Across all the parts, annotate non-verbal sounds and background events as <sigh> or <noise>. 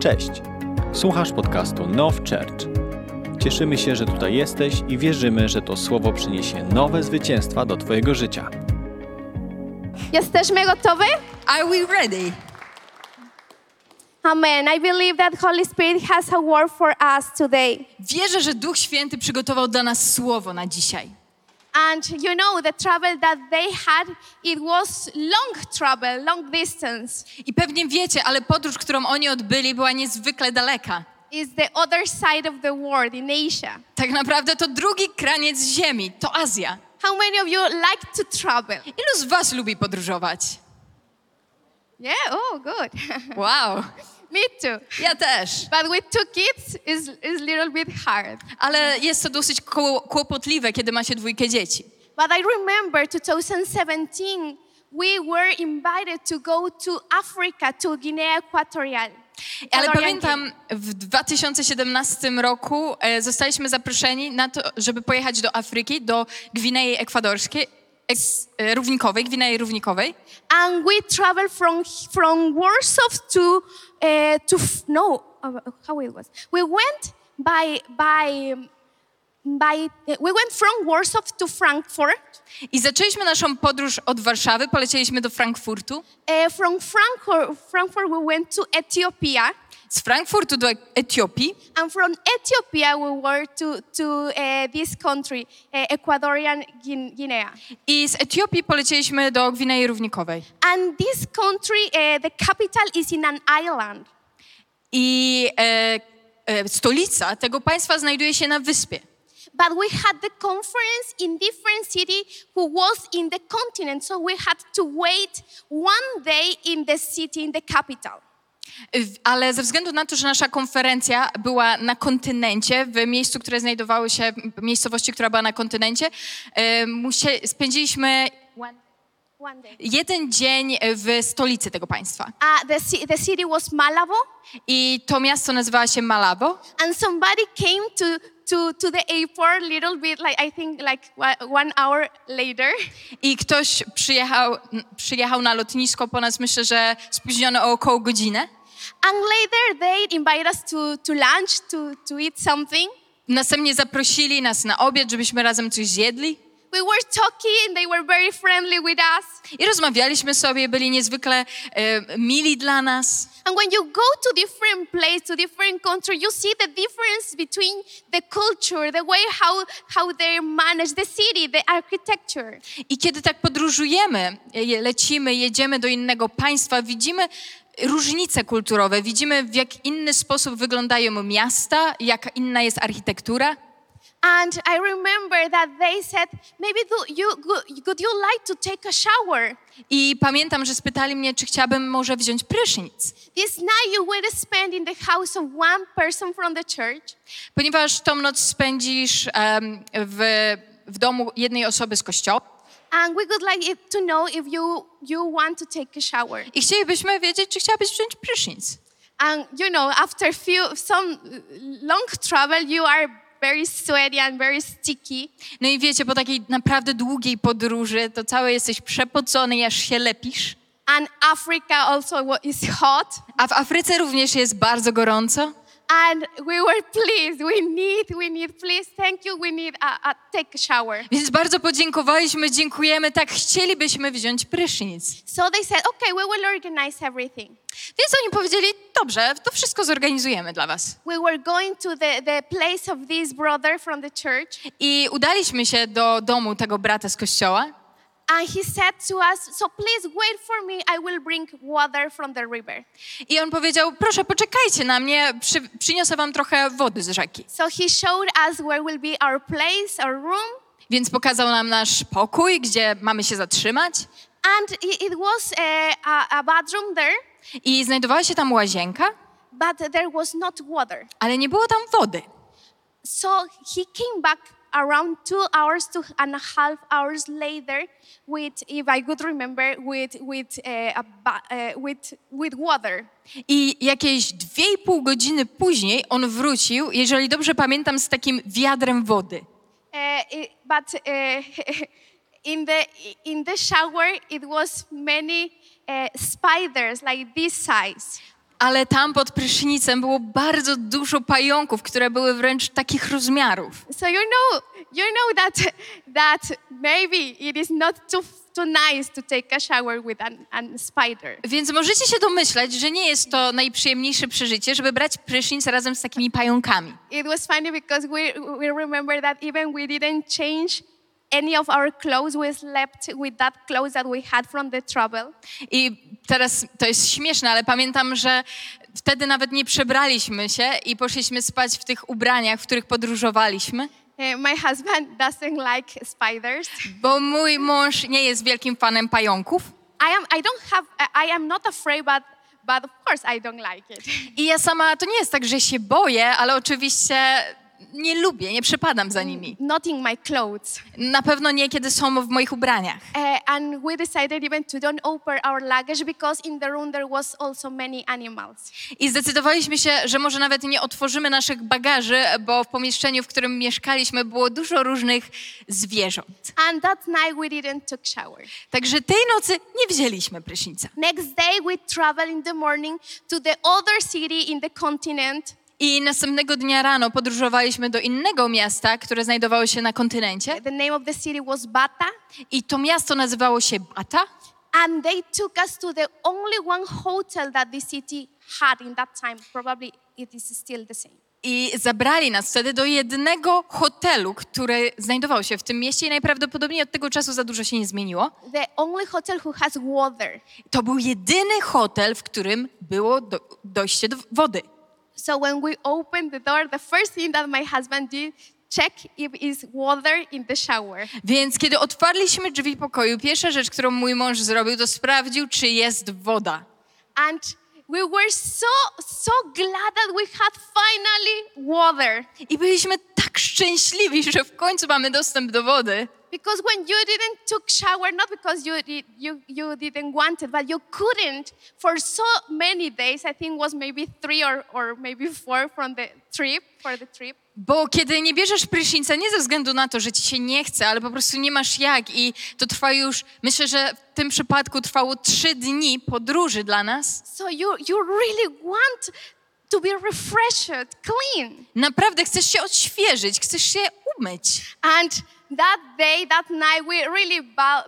Cześć! Słuchasz podcastu Now Church. Cieszymy się, że tutaj jesteś i wierzymy, że to słowo przyniesie nowe zwycięstwa do Twojego życia. Jesteśmy gotowi? Are we ready? Amen. I believe that Holy Spirit has a word for us today. Wierzę, że Duch Święty przygotował dla nas słowo na dzisiaj. And you know the travel that they had, it was long travel, long distance. I pewnie wiecie, ale podróż, którą oni odbyli, była niezwykle daleka. It's the other side of the world in Asia. Tak naprawdę to drugi kraniec ziemi, to Azja. How many of you like to travel? Ilu z Was lubi podróżować? Yeah, oh, good. <laughs> Wow, Me too. ja też. But with two kids, it's a little bit hard. Ale jest to dosyć kłopotliwe, kiedy ma się dwójkę dzieci. But I remember 2017, we were invited to go to Africa, to Guinea Equatorial. Ale pamiętam, w 2017 roku e, zostaliśmy zaproszeni na to, żeby pojechać do Afryki, do Gwinei Ekwadorskiej, ek, równikowej, Gwinei Równikowej. and we traveled from from Warsaw to uh, to no how it was. We went by by by we went from Warsaw to Frankfurt. I zaczęliśmy naszą podróż od Warszawy, polecieliśmy do Frankfurtu. Uh, from Frankfurt, Frankfurt we went to Ethiopia, Z Frankfurtu do Etiopii, and from Ethiopia we were to to uh, this country, uh, Ecuadorian Guin- Guinea. i z Etiopii polecieliśmy do Gwinei Równikowej. And this country, uh, the capital is in an island. I stolica tego państwa znajduje się na wyspie. But we had the conference in different city who was in the continent, so we had to wait one day in the city, in the capital. Ale ze względu na to, że nasza konferencja była na kontynencie, w miejscu, które znajdowało się, miejscowości, która była na kontynencie, spędziliśmy. Jeden dzień w stolicy tego państwa. Uh, the, the city was Malabo, I to miasto nazywało się Malabo. and somebody came to, to, to the airport little bit, like I think like one hour later. I ktoś przyjechał, przyjechał na lotnisko po nas, myślę, że spóźniony o około godzinę. And later they invite us to, to lunch, to, to eat something. Następnie zaprosili nas na obiad, żebyśmy razem coś zjedli. We were talking, they were very friendly with us. I rozmawialiśmy sobie, byli niezwykle e, mili dla nas. And when you go to different place, to different country, you see the difference between the culture, the way how, how they manage the city, the architecture. I kiedy tak podróżujemy, e, lecimy, jedziemy do innego państwa, widzimy różnice kulturowe, widzimy w jak inny sposób wyglądają miasta, jaka inna jest architektura. And I remember that they said, maybe do you, would you like to take a shower? I pamiętam, że spytali mnie, czy chciałabym może wziąć prysznic. This night you will spend in the house of one person from the church. Ponieważ tą noc spędzisz em, w, w domu jednej osoby z kościoła. And we would like to know if you, you want to take a shower. I chcielibyśmy wiedzieć, czy chciałabyś wziąć prysznic. And you know, after few, some long travel, you are very sweaty and very sticky. No i wiecie, po takiej naprawdę długiej podróży, to cały jesteś przepocony aż się lepisz. And Africa also is hot. A w Afryce również jest bardzo gorąco. And we were pleased. We need, we need, please, thank you. We need a, a take a shower. Więc bardzo podziękowaliśmy, dziękujemy, tak chcielibyśmy wziąć prysznic. So they said, okay, we will organize everything. Więc oni powiedzieli, dobrze, to wszystko zorganizujemy dla was. We were going to the, the place of this brother from the church. I udaliśmy się do domu tego brata z kościoła. And he said to us, so please wait for me. I will bring water from the river. I on powiedział, proszę poczekajcie na mnie, przy, przyniosę wam trochę wody z rzeki. So he showed us where will be our place, our room. Więc pokazał nam nasz pokój, gdzie mamy się zatrzymać. And it, was a, a, a bathroom there, I znajdowała się tam łazienka, but there was not water. ale nie było tam wody. So he came back around two hours, two and a half hours later, with, if I could remember, with with uh, a uh, with with water. I jakieś dwie i pół godziny później on wrócił, jeżeli dobrze pamiętam, z takim wiadrem wody. Uh, but uh, <laughs> in the in the shower, it was many uh, spiders like this size. Ale tam pod prysznicem było bardzo dużo pająków, które były wręcz takich rozmiarów. So you know, you know that that maybe it is not too too nice to take a shower with an, an spider. Więc możecie się domyślać, że nie jest to najprzyjemniejsze przeżycie, żeby brać prysznic razem z takimi pająkami. It was funny because we we remember that even we didn't change any of our clothes. We slept with that clothes that we had from the travel. I teraz to jest śmieszne, ale pamiętam, że wtedy nawet nie przebraliśmy się i poszliśmy spać w tych ubraniach, w których podróżowaliśmy, Uh, my husband doesn't like spiders. bo mój mąż nie jest wielkim fanem pająków. I am. I don't have. I am not afraid, but but of course I don't like it. I ja sama to nie jest tak, że się boję, ale oczywiście nie lubię, nie przepadam za nimi. not in my clothes. Na pewno nie, kiedy są w moich ubraniach. Uh, and we decided even to don't open our luggage because in the room there was also many animals. I zdecydowaliśmy się, że może nawet nie otworzymy naszych bagaży, bo w pomieszczeniu, w którym mieszkaliśmy, było dużo różnych zwierząt. And that night we didn't took shower. Także tej nocy nie wzięliśmy prysznica. Next day we traveled in the morning to the other city in the continent. I następnego dnia rano podróżowaliśmy do innego miasta, które znajdowało się na kontynencie. The name of the city was Bata. I to miasto nazywało się Bata. And they took us to the only one hotel that the city had in that time. Probably it is still the same. I zabrali nas wtedy do jednego hotelu, który znajdował się w tym mieście i najprawdopodobniej od tego czasu za dużo się nie zmieniło. The only hotel who has water. To był jedyny hotel, w którym było do, dojście do wody. So when we opened the door, the first thing that my husband did, check if is water in the shower. Więc kiedy otwarliśmy drzwi pokoju, pierwsza rzecz, którą mój mąż zrobił, to sprawdził, czy jest woda. And we were so, so glad that we had finally water. I byliśmy tak szczęśliwi, że w końcu mamy dostęp do wody. Because when you didn't took shower, not because you, did, you, you didn't want it, but you couldn't for so many days, I think was maybe three or, or maybe four from the trip, for the trip. Bo kiedy nie bierzesz prysznica, nie ze względu na to, że ci się nie chce, ale po prostu nie masz jak i to trwa już, myślę, że w tym przypadku trwało trzy dni podróży dla nas. So you, you really want to be refreshed, clean. Naprawdę chcesz się odświeżyć, chcesz się umyć. And that day, that night, we really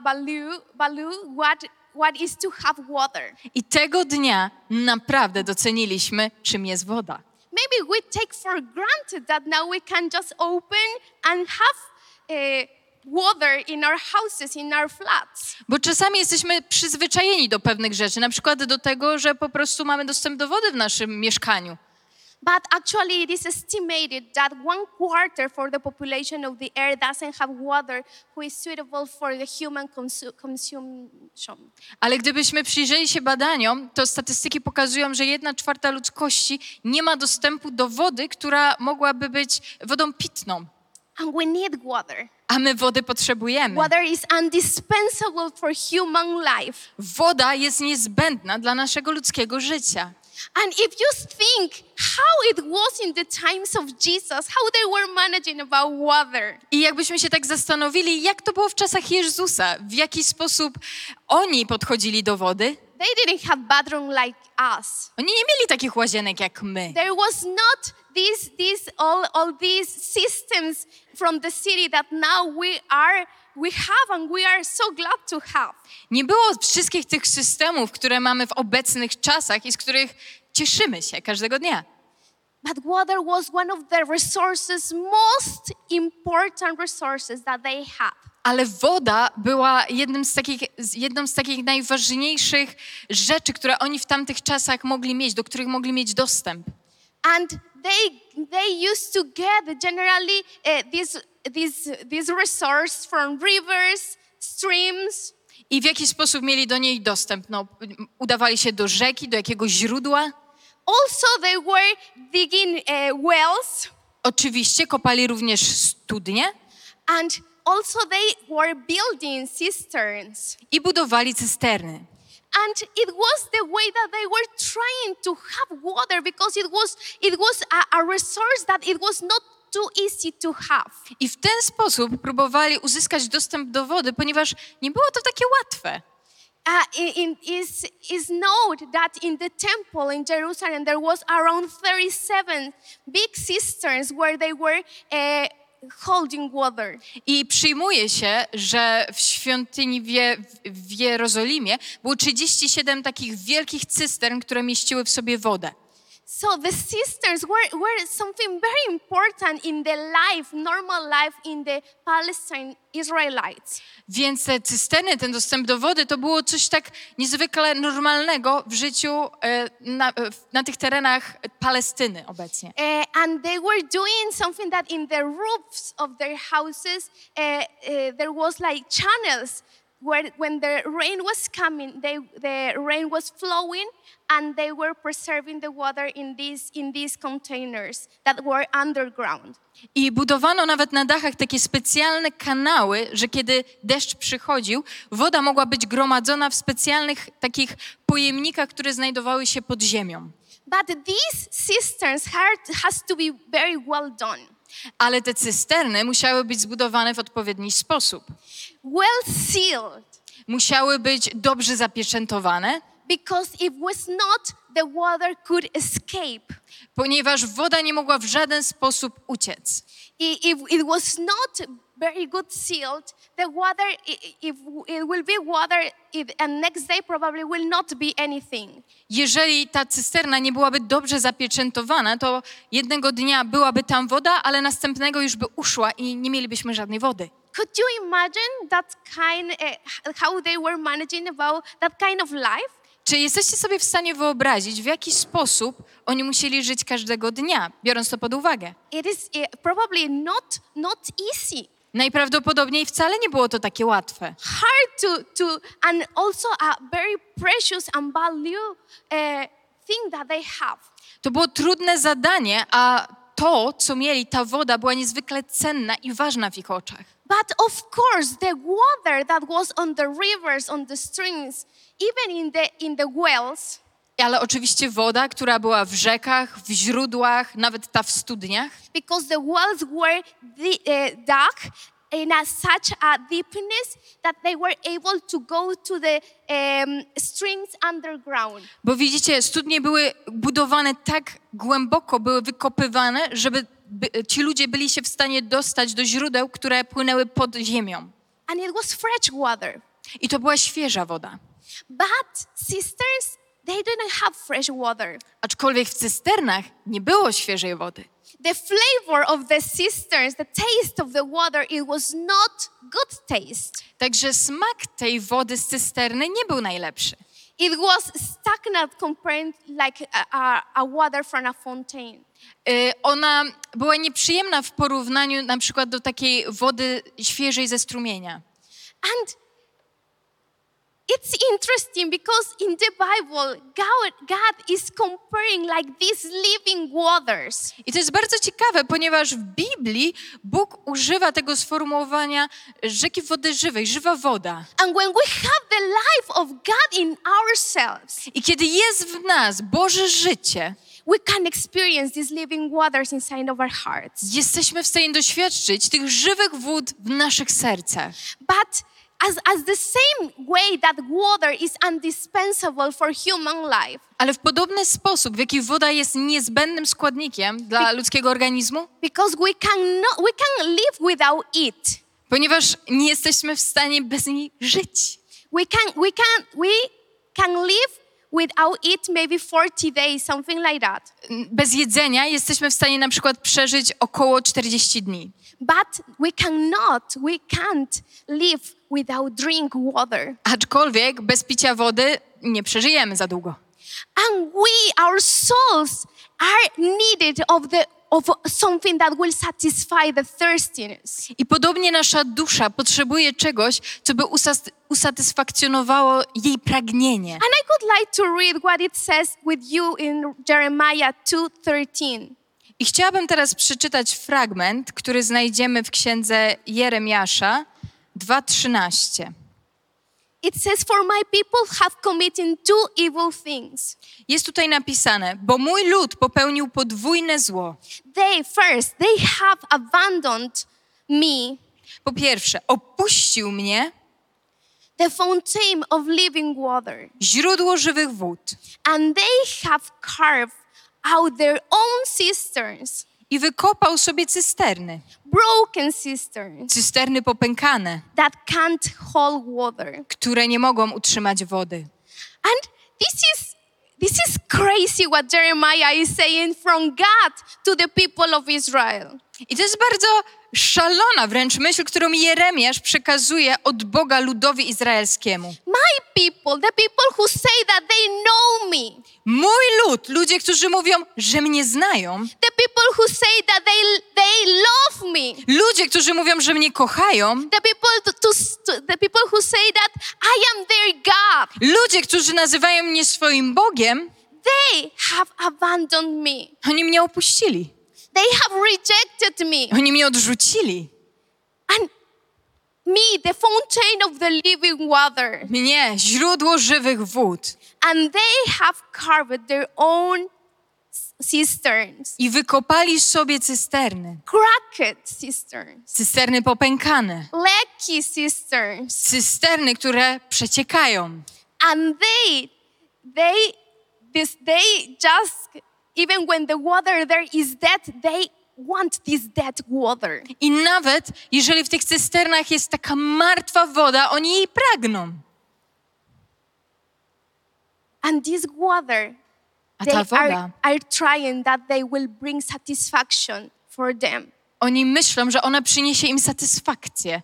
value, value what, what is to have water. I tego dnia naprawdę doceniliśmy, czym jest woda. Maybe we take for granted that now we can just open and have uh, water in our houses, in our flats. Bo czasami jesteśmy przyzwyczajeni do pewnych rzeczy, na przykład do tego, że po prostu mamy dostęp do wody w naszym mieszkaniu. But actually, it is estimated that one quarter for the population of the earth doesn't have water who is suitable for the human consu- consumption. Ale gdybyśmy przyjrzeli się badaniom, to statystyki pokazują, że jedna czwarta ludzkości nie ma dostępu do wody, która mogłaby być wodą pitną. And we need water. A my wody potrzebujemy. Water is indispensable for human life. Woda jest niezbędna dla naszego ludzkiego życia. And if you think how it was in the times of Jesus, how they were managing about water, I jakbyśmy się tak zastanowili, jak to było w czasach Jezusa, w jaki sposób oni podchodzili do wody, they didn't have bathroom like us. oni nie mieli takich łazienek jak my. There was not this, this, all, all these systems from the city that now we are, we have and we are so glad to have. Nie było wszystkich tych systemów, które mamy w obecnych czasach i z których cieszymy się każdego dnia. But water was one of the resources, most important resources that they had. Ale woda była jednym z takich, jedną z takich najważniejszych rzeczy, które oni w tamtych czasach mogli mieć, do których mogli mieć dostęp. and they they used to get generally uh, this this this resource from rivers streams I w jaki sposób mieli do niej dostęp? No, udawali się do rzeki, do jakiegoś źródła. also they were digging uh, wells Oczywiście kopali również studnie and also they were building cisterns i budowali cysterny. and it was the way that they were trying to have water because it was it was a, a resource that it was not too easy to have I w ten sposób próbowali uzyskać dostęp do wody, ponieważ nie było to takie łatwe. uh, in, is, is known that in the temple in Jerusalem there was around 37 big cisterns where they were uh, holding water. I przyjmuje się, że w świątyni w, Je- w Jerozolimie było 37 takich wielkich cystern, które mieściły w sobie wodę. So the cisterns were, were something very important in the life, normal life in the Palestine Israelites. Więc te cysterny, ten dostęp do wody, to było coś tak niezwykle normalnego w życiu na, na tych terenach Palestyny obecnie. Uh, and they were doing something that in the roofs of their houses uh, uh, there was like channels where when the rain was coming they, the rain was flowing and they were preserving the water in these in these containers that were underground I budowano nawet na dachach takie specjalne kanały, że kiedy deszcz przychodził, woda mogła być gromadzona w specjalnych takich pojemnikach, które znajdowały się pod ziemią. but these cisterns had, has to be very well done Ale te cysterny musiały być zbudowane w odpowiedni sposób. well sealed Musiały być dobrze zapieczętowane, because if was not the water could escape ponieważ woda nie mogła w żaden sposób uciec. If it was not very good sealed, the water, if it will be water, if, and next day probably will not be anything. Jeżeli ta cysterna nie byłaby dobrze zapieczętowana, to jednego dnia byłaby tam woda, ale następnego już by uszła i nie mielibyśmy żadnej wody. Could you imagine that kind, uh, how they were managing about that kind of life? Czy jesteście sobie w stanie wyobrazić, w jaki sposób oni musieli żyć każdego dnia, biorąc to pod uwagę? It is uh, probably not not easy, Najprawdopodobniej wcale nie było to takie łatwe. hard to to, and also a very precious and value uh, thing that they have. To było trudne zadanie, a to, co mieli, ta woda była niezwykle cenna i ważna w ich oczach. But of course, the water that was on the rivers, on the streams, even in the in the wells, Ale oczywiście woda, która była w rzekach, w źródłach, nawet ta w studniach, because the wells were the, uh, dug in a, such a deepness that they were able to go to the um, underground. bo widzicie, studnie były budowane tak głęboko, były wykopywane, żeby by, ci ludzie byli się w stanie dostać do źródeł, które płynęły pod ziemią. And it was fresh water. I to była świeża woda. But cisterns, they didn't have fresh water. Aczkolwiek w cysternach nie było świeżej wody. The flavor of the cisterns, the taste of the water, it was not good taste. Także smak tej wody z cysterny nie był najlepszy. It was stagnant compared like a, a, water from a fountain. Y, Ona była nieprzyjemna w porównaniu na przykład do takiej wody świeżej ze strumienia. And it's interesting because in the Bible, God, God is comparing like these living waters. I to jest bardzo ciekawe, ponieważ w Biblii Bóg używa tego sformułowania rzeki wody żywej, żywa woda. And when we have the life of God in ourselves, I kiedy jest w nas Boże życie, we can experience these living waters inside of our hearts. jesteśmy w stanie doświadczyć tych żywych wód w naszych sercach. But as, as the same way that water is indispensable for human life, Ale w podobny sposób, w jaki woda jest niezbędnym składnikiem dla ludzkiego organizmu, because we cannot we can live without it. ponieważ nie jesteśmy w stanie bez niej żyć. We can we can we can live without it maybe 40 days, something like that. Bez jedzenia jesteśmy w stanie na przykład przeżyć około 40 dni. But we cannot, we can't live without drink water. Aczkolwiek bez picia wody nie przeżyjemy za długo. And we, our souls, are needed of the of something that will satisfy the thirstiness. I podobnie nasza dusza potrzebuje czegoś, co by usas- usatysfakcjonowało jej pragnienie. And I would like to read what it says with you in Jeremiah 2:13. I chciałabym teraz przeczytać fragment, który znajdziemy w księdze Jeremiasza 2:13. It says, For my people have committed two evil things. Jest tutaj napisane: Bo mój lud popełnił podwójne zło. They first, they have abandoned me. Po pierwsze, opuścił mnie, the fountain of living water. źródło żywych wód. And they have carved out their own cisterns, I wykopał sobie cysterny, broken cisterns cysterny popękane, that can't hold water. które nie mogą utrzymać wody. And this is this is crazy what Jeremiah is saying from God to the people of Israel. I to jest bardzo szalona wręcz myśl, którą Jeremiasz przekazuje od Boga ludowi izraelskiemu. My people, the people who say that they know me, Mój lud, ludzie, którzy mówią, że mnie znają, the people who say that they they love me, ludzie, którzy mówią, że mnie kochają, the people to, to, the people who say that I am their God, ludzie, którzy nazywają mnie swoim Bogiem, they have abandoned me. oni mnie opuścili. They have rejected me. Oni mnie odrzucili. And me, the fountain of the living water. Mnie, źródło żywych wód. And they have carved their own cisterns, I wykopali sobie cysterny. cracked cisterns, Cysterny popękane. leaky cisterns. Cysterny, które przeciekają. And they, they, this, they just, even when the water there is dead, they want this dead water. I nawet jeżeli w tych cysternach jest taka martwa woda, oni jej pragną. And this water, A they ta are, woda, are trying that they will bring satisfaction for them. oni myślą, że ona przyniesie im satysfakcję.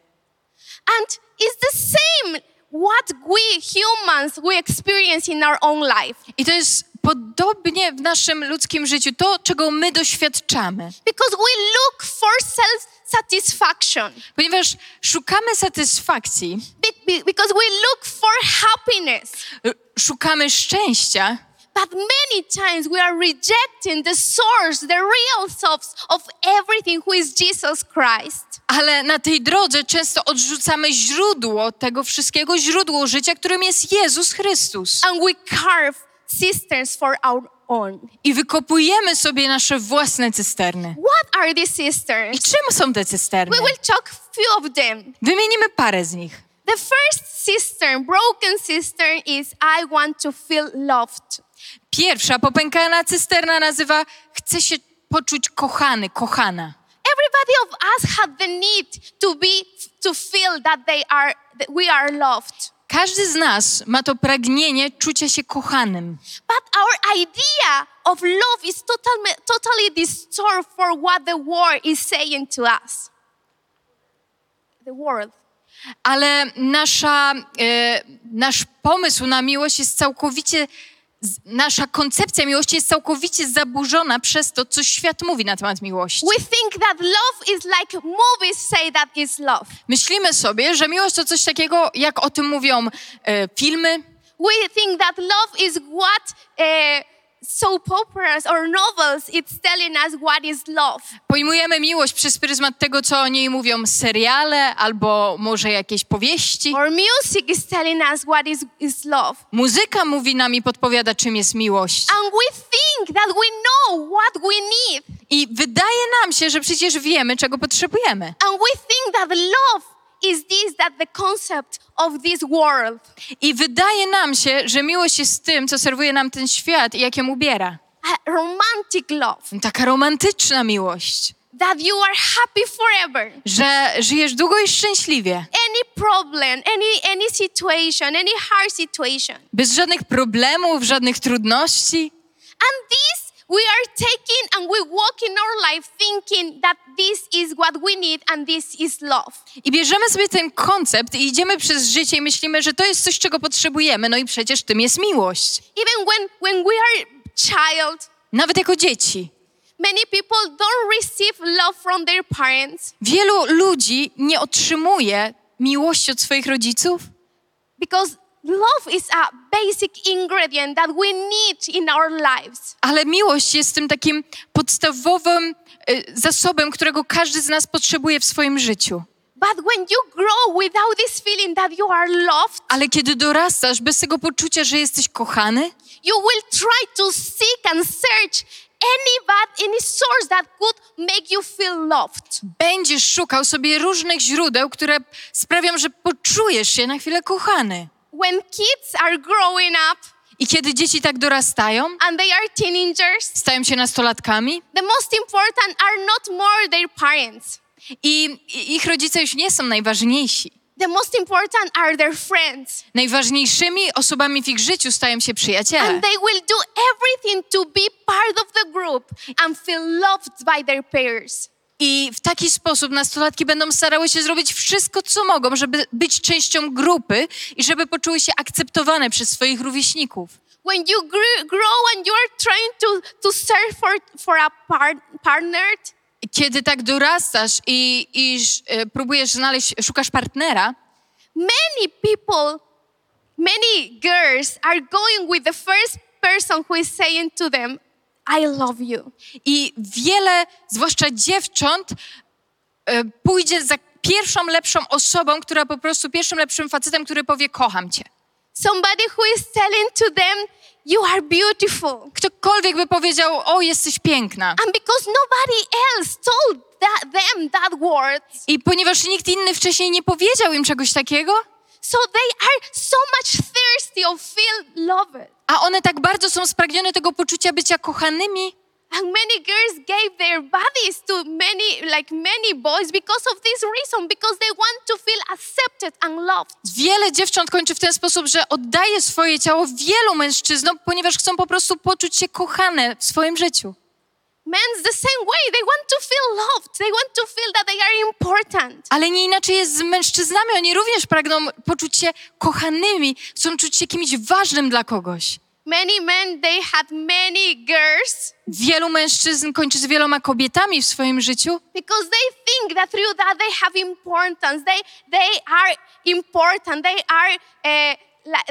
And it's the same what we humans we experience in our own life. I to jest podobnie w naszym ludzkim życiu, to czego my doświadczamy. Because we look for self satisfaction. Ponieważ szukamy satysfakcji, Be- be- Because we look for happiness. y, szukamy szczęścia, But many times we are rejecting the source, the real source of everything who is Jesus Christ. ale na tej drodze często odrzucamy źródło tego wszystkiego, źródło życia, którym jest Jezus Chrystus. And we carve cisterns for our own. I wykopujemy sobie nasze własne cysterny. What are these I cisterns? czym są te cysterny? We will talk few of them. Wymienimy parę z nich. The first cistern, broken cistern, is I want to feel loved. Pierwsza popękana cysterna nazywa Chcę się poczuć kochany, kochana. Everybody of us have the need to be to feel that they are that we are loved. Każdy z nas ma to pragnienie czucia się kochanym. But our idea of love is totally totally distorted for what the world is saying to us. The world. Ale nasza, e, nasz pomysł na miłość jest całkowicie, nasza koncepcja miłości jest całkowicie zaburzona przez to, co świat mówi na temat miłości. We think that love is like movies say that is love. Myślimy sobie, że miłość to coś takiego, jak o tym mówią e, filmy, We think that love is what uh, soap operas or novels it's telling us what is love. Pojmujemy miłość przez pryzmat tego, co o niej mówią seriale albo może jakieś powieści. Or music is telling us what is, is love. Muzyka mówi nam i podpowiada, czym jest miłość. And we think that we know what we need. I wydaje nam się, że przecież wiemy, czego potrzebujemy. And we think that love is this, that the concept of this world. I wydaje nam się, że miłość jest tym, co serwuje nam ten świat i jak ją ubiera. A romantic love. Taka romantyczna miłość, That you are happy forever. że żyjesz długo i szczęśliwie, Any problem, any, any situation, any hard situation. bez żadnych problemów, żadnych trudności. And this we are taking and we walk in our life thinking that this is what we need and this is love. I bierzemy sobie ten koncept i idziemy przez życie i myślimy, że to jest coś, czego potrzebujemy, no i przecież tym jest miłość. Even when, when we are child, Nawet jako dzieci. many people don't receive love from their parents Wielu ludzi nie otrzymuje miłości od swoich rodziców, because love is a basic ingredient that we need in our lives. ale miłość jest tym takim podstawowym y, zasobem, którego każdy z nas potrzebuje w swoim życiu. But when you grow without this feeling that you are loved, Ale kiedy dorastasz bez tego poczucia, że jesteś kochany, you will try to seek and search any bad, any source that could make you feel loved. Będziesz szukał sobie różnych źródeł, które sprawią, że poczujesz się na chwilę kochany. When kids are growing up I kiedy dzieci tak dorastają, and they are teenagers, stają się nastolatkami the most important are not more their parents. i i ich rodzice już nie są najważniejsi. The most important are their friends. Najważniejszymi osobami w ich życiu stają się przyjaciele. And they will do everything to be part of the group and feel loved by their peers. I w taki sposób nastolatki będą starały się zrobić wszystko, co mogą, żeby być częścią grupy i żeby poczuły się akceptowane przez swoich rówieśników. When you gr- grow and you are trying to, to search for, for a par- partner, Kiedy tak dorastasz i, i e, próbujesz znaleźć, szukasz partnera, many people, many girls are going with the first person who is saying to them, I love you. i wiele, zwłaszcza dziewcząt, e, pójdzie za pierwszą lepszą osobą, która po prostu, pierwszym lepszym facetem, który powie kocham cię. Somebody who is telling to them, You are beautiful. Ktokolwiek by powiedział, o jesteś piękna. And because nobody else told that, them that words, I ponieważ nikt inny wcześniej nie powiedział im czegoś takiego, so they are so much thirsty of feel loved. a one tak bardzo są spragnione tego poczucia bycia kochanymi, And many girls gave their bodies to many, like many boys, because of this reason, because they want to feel accepted and loved. wiele dziewcząt kończy w ten sposób, że oddaje swoje ciało wielu mężczyznom, ponieważ chcą po prostu poczuć się kochane w swoim życiu. Men's the same way. They want to feel loved. They want to feel that they are important. Ale nie inaczej jest z mężczyznami. Oni również pragną poczuć się kochanymi, chcą czuć się kimś ważnym dla kogoś. Many men, they had many girls Wielu mężczyzn kończy z wieloma kobietami w swoim życiu, because they think that through that they have importance. They, they are important. They are, uh,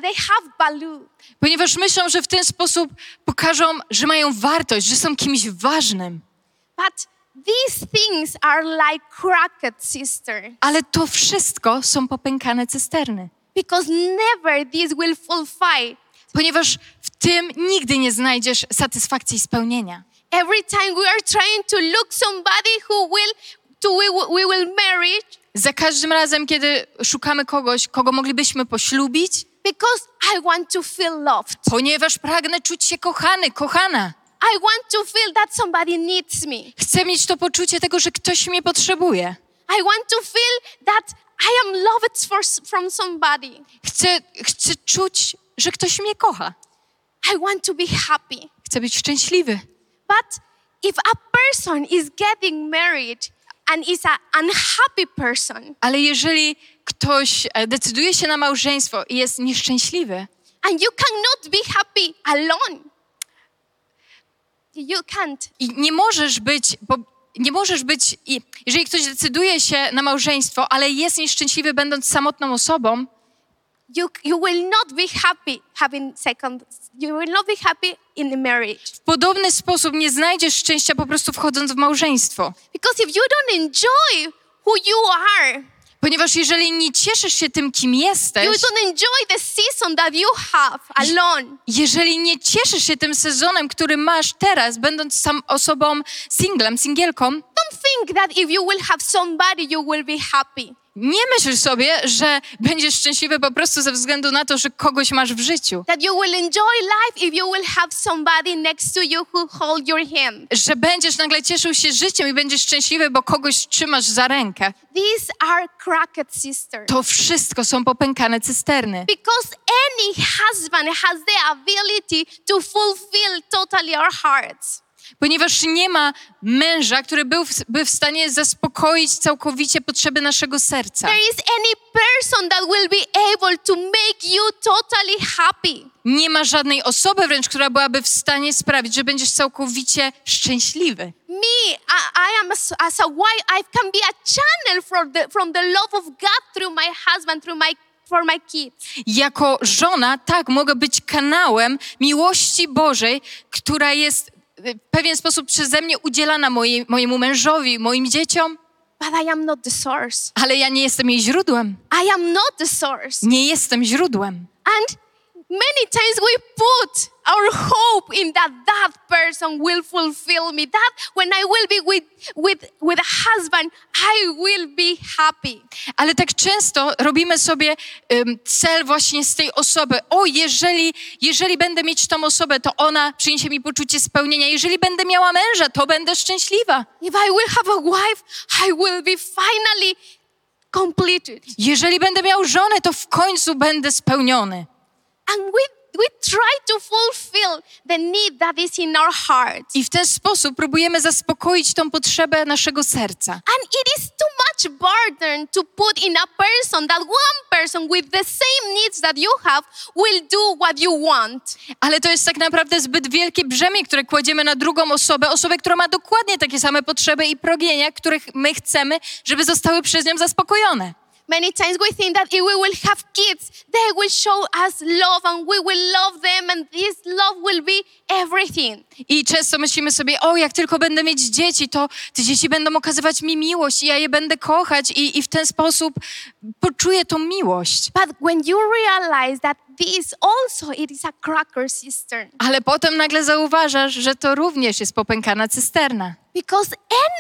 they have value. ponieważ myślą, że w ten sposób pokażą, że mają wartość, że są kimś ważnym. But these things are like cracked sister Ale to wszystko są popękane cysterny. because never this will fulfill. Ponieważ w tym nigdy nie znajdziesz satysfakcji i spełnienia. Every time we are trying to look somebody who will, to we, we will marry Za każdym razem, kiedy szukamy kogoś, kogo moglibyśmy poślubić, because I want to feel loved. ponieważ pragnę czuć się kochany, kochana. I want to feel that somebody needs me. Chcę mieć to poczucie tego, że ktoś mnie potrzebuje. I want to feel that I am loved for, from somebody. Chcę, chcę czuć, że ktoś mnie kocha. I want to be happy. Chcę być szczęśliwy. But if a person is getting married and is an unhappy person, Ale jeżeli ktoś e, decyduje się na małżeństwo i jest nieszczęśliwy, and you cannot be happy alone, you can't. i nie możesz być, bo nie możesz być, jeżeli ktoś decyduje się na małżeństwo, ale jest nieszczęśliwy, będąc samotną osobą, You, you will not be happy having second. You will not be happy in the marriage w podobny sposób nie znajdziesz szczęścia po prostu wchodząc w małżeństwo. because if you don't enjoy who you are, Ponieważ jeżeli nie cieszysz się tym, kim you jesteś, don't enjoy the season that you have alone. jeżeli nie cieszysz się tym sezonem, który masz teraz, będąc sam osobą singlem, singielką, Don't think that if you will have somebody, you will be happy. Nie myśl sobie, że będziesz szczęśliwy po prostu ze względu na to, że kogoś masz w życiu. That you will enjoy life if you will have somebody next to you who hold your hand. Że będziesz nagle cieszył się życiem i będziesz szczęśliwy, bo kogoś trzymasz za rękę. These are cracked sisters. To wszystko są popękane cysterny. Because any husband has the ability to fulfill totally our hearts. Ponieważ nie ma męża, który był w, stanie zaspokoić całkowicie potrzeby naszego serca. There is any person that will be able to make you totally happy. Nie ma żadnej osoby wręcz, która byłaby w stanie sprawić, że będziesz całkowicie szczęśliwy. Me, I, I am as, as a wife, I can be a channel for the, from the love of God through my husband, through my. Jako żona, tak, mogę być kanałem miłości Bożej, która jest w pewien sposób przeze mnie udzielana mojemu mężowi, moim dzieciom, ale ja nie jestem jej źródłem. Nie jestem źródłem. And many times we put our hope in that that person will fulfill me. That when I will be with, with, with a husband, I will be happy. Ale tak często robimy sobie ym, cel właśnie z tej osoby. O, jeżeli, jeżeli będę mieć tą osobę, to ona przyniesie mi poczucie spełnienia. Jeżeli będę miała męża, to będę szczęśliwa. If I will have a wife, I will be finally completed. Jeżeli będę miał żonę, to w końcu będę spełniony. And we, we try to fulfill the need that is in our hearts. I w ten sposób próbujemy zaspokoić tą potrzebę naszego serca. And it is too much burden to put in a person that one person with the same needs that you have will do what you want. Ale to jest tak naprawdę zbyt wielkie brzemię, które kładziemy na drugą osobę, osobę, która ma dokładnie takie same potrzeby i pragnienia, których my chcemy, żeby zostały przez nią zaspokojone. Many times we think that if we will have kids, they will show us love and we will love them and this love will be everything. I często myślimy sobie, o, jak tylko będę mieć dzieci, to te dzieci będą okazywać mi miłość i ja je będę kochać i, i w ten sposób poczuję tą miłość. But when you realize that this also it is a cracker cistern Ale potem nagle zauważasz, że to również jest popękana cysterna. because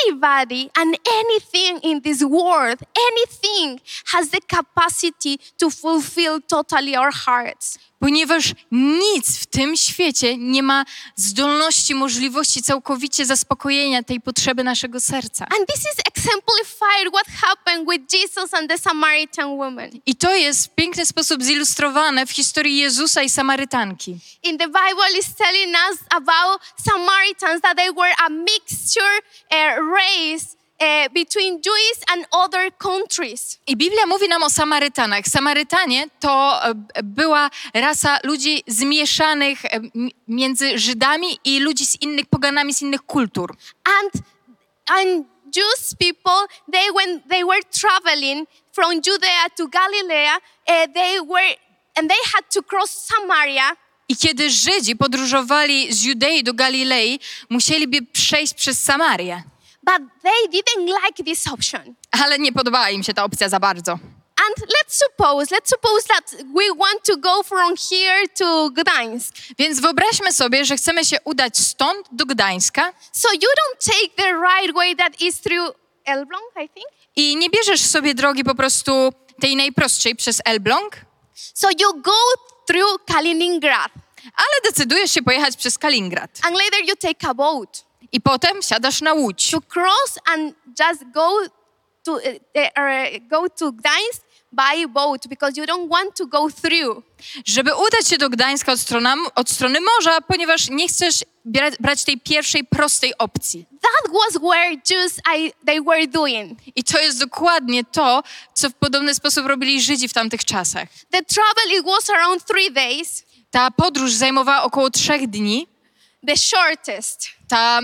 anybody and anything in this world, anything has the capacity to fulfill totally our hearts. Ponieważ nic w tym świecie nie ma zdolności, możliwości całkowicie zaspokojenia tej potrzeby naszego serca. And this is exemplified what happened with Jesus and the Samaritan woman. I to jest w piękny sposób zilustrowane w historii Jezusa i Samarytanki. in the Bible is telling us about Samaritans that they were a mixture uh, race uh, between Jews and other countries. I Biblia mówi nam o Samarytanach. Samarytanie to e, była rasa ludzi zmieszanych e, między Żydami i ludzi z innych poganami, z innych kultur. And and Jewish people, they when they were traveling from Judea to Galilee, uh, they were and they had to cross Samaria. I kiedy Żydzi podróżowali z Judei do Galilei, musieliby przejść przez Samarię. But they didn't like this option. Ale nie podobała im się ta opcja za bardzo. And let's suppose, let's suppose that we want to go from here to Gdańsk. Więc wyobraźmy sobie, że chcemy się udać stąd do Gdańska So you don't take the right way that is through Elbląg, I think. i nie bierzesz sobie drogi po prostu tej najprostszej przez Elbląg, So you go through Kaliningrad ale decydujesz się pojechać przez Kaliningrad. and later you take a boat I potem siadasz na łódź. to cross and just go to uh, uh, go to Gdańsk by boat because you don't want to go through. żeby udać się do Gdańska od strony, od strony morza, ponieważ nie chcesz bra- brać tej pierwszej prostej opcji. That was where Jews I, they were doing. I to jest dokładnie to, co w podobny sposób robili Żydzi w tamtych czasach. The travel it was around three days, Ta podróż zajmowała około trzech dni, the shortest. Ta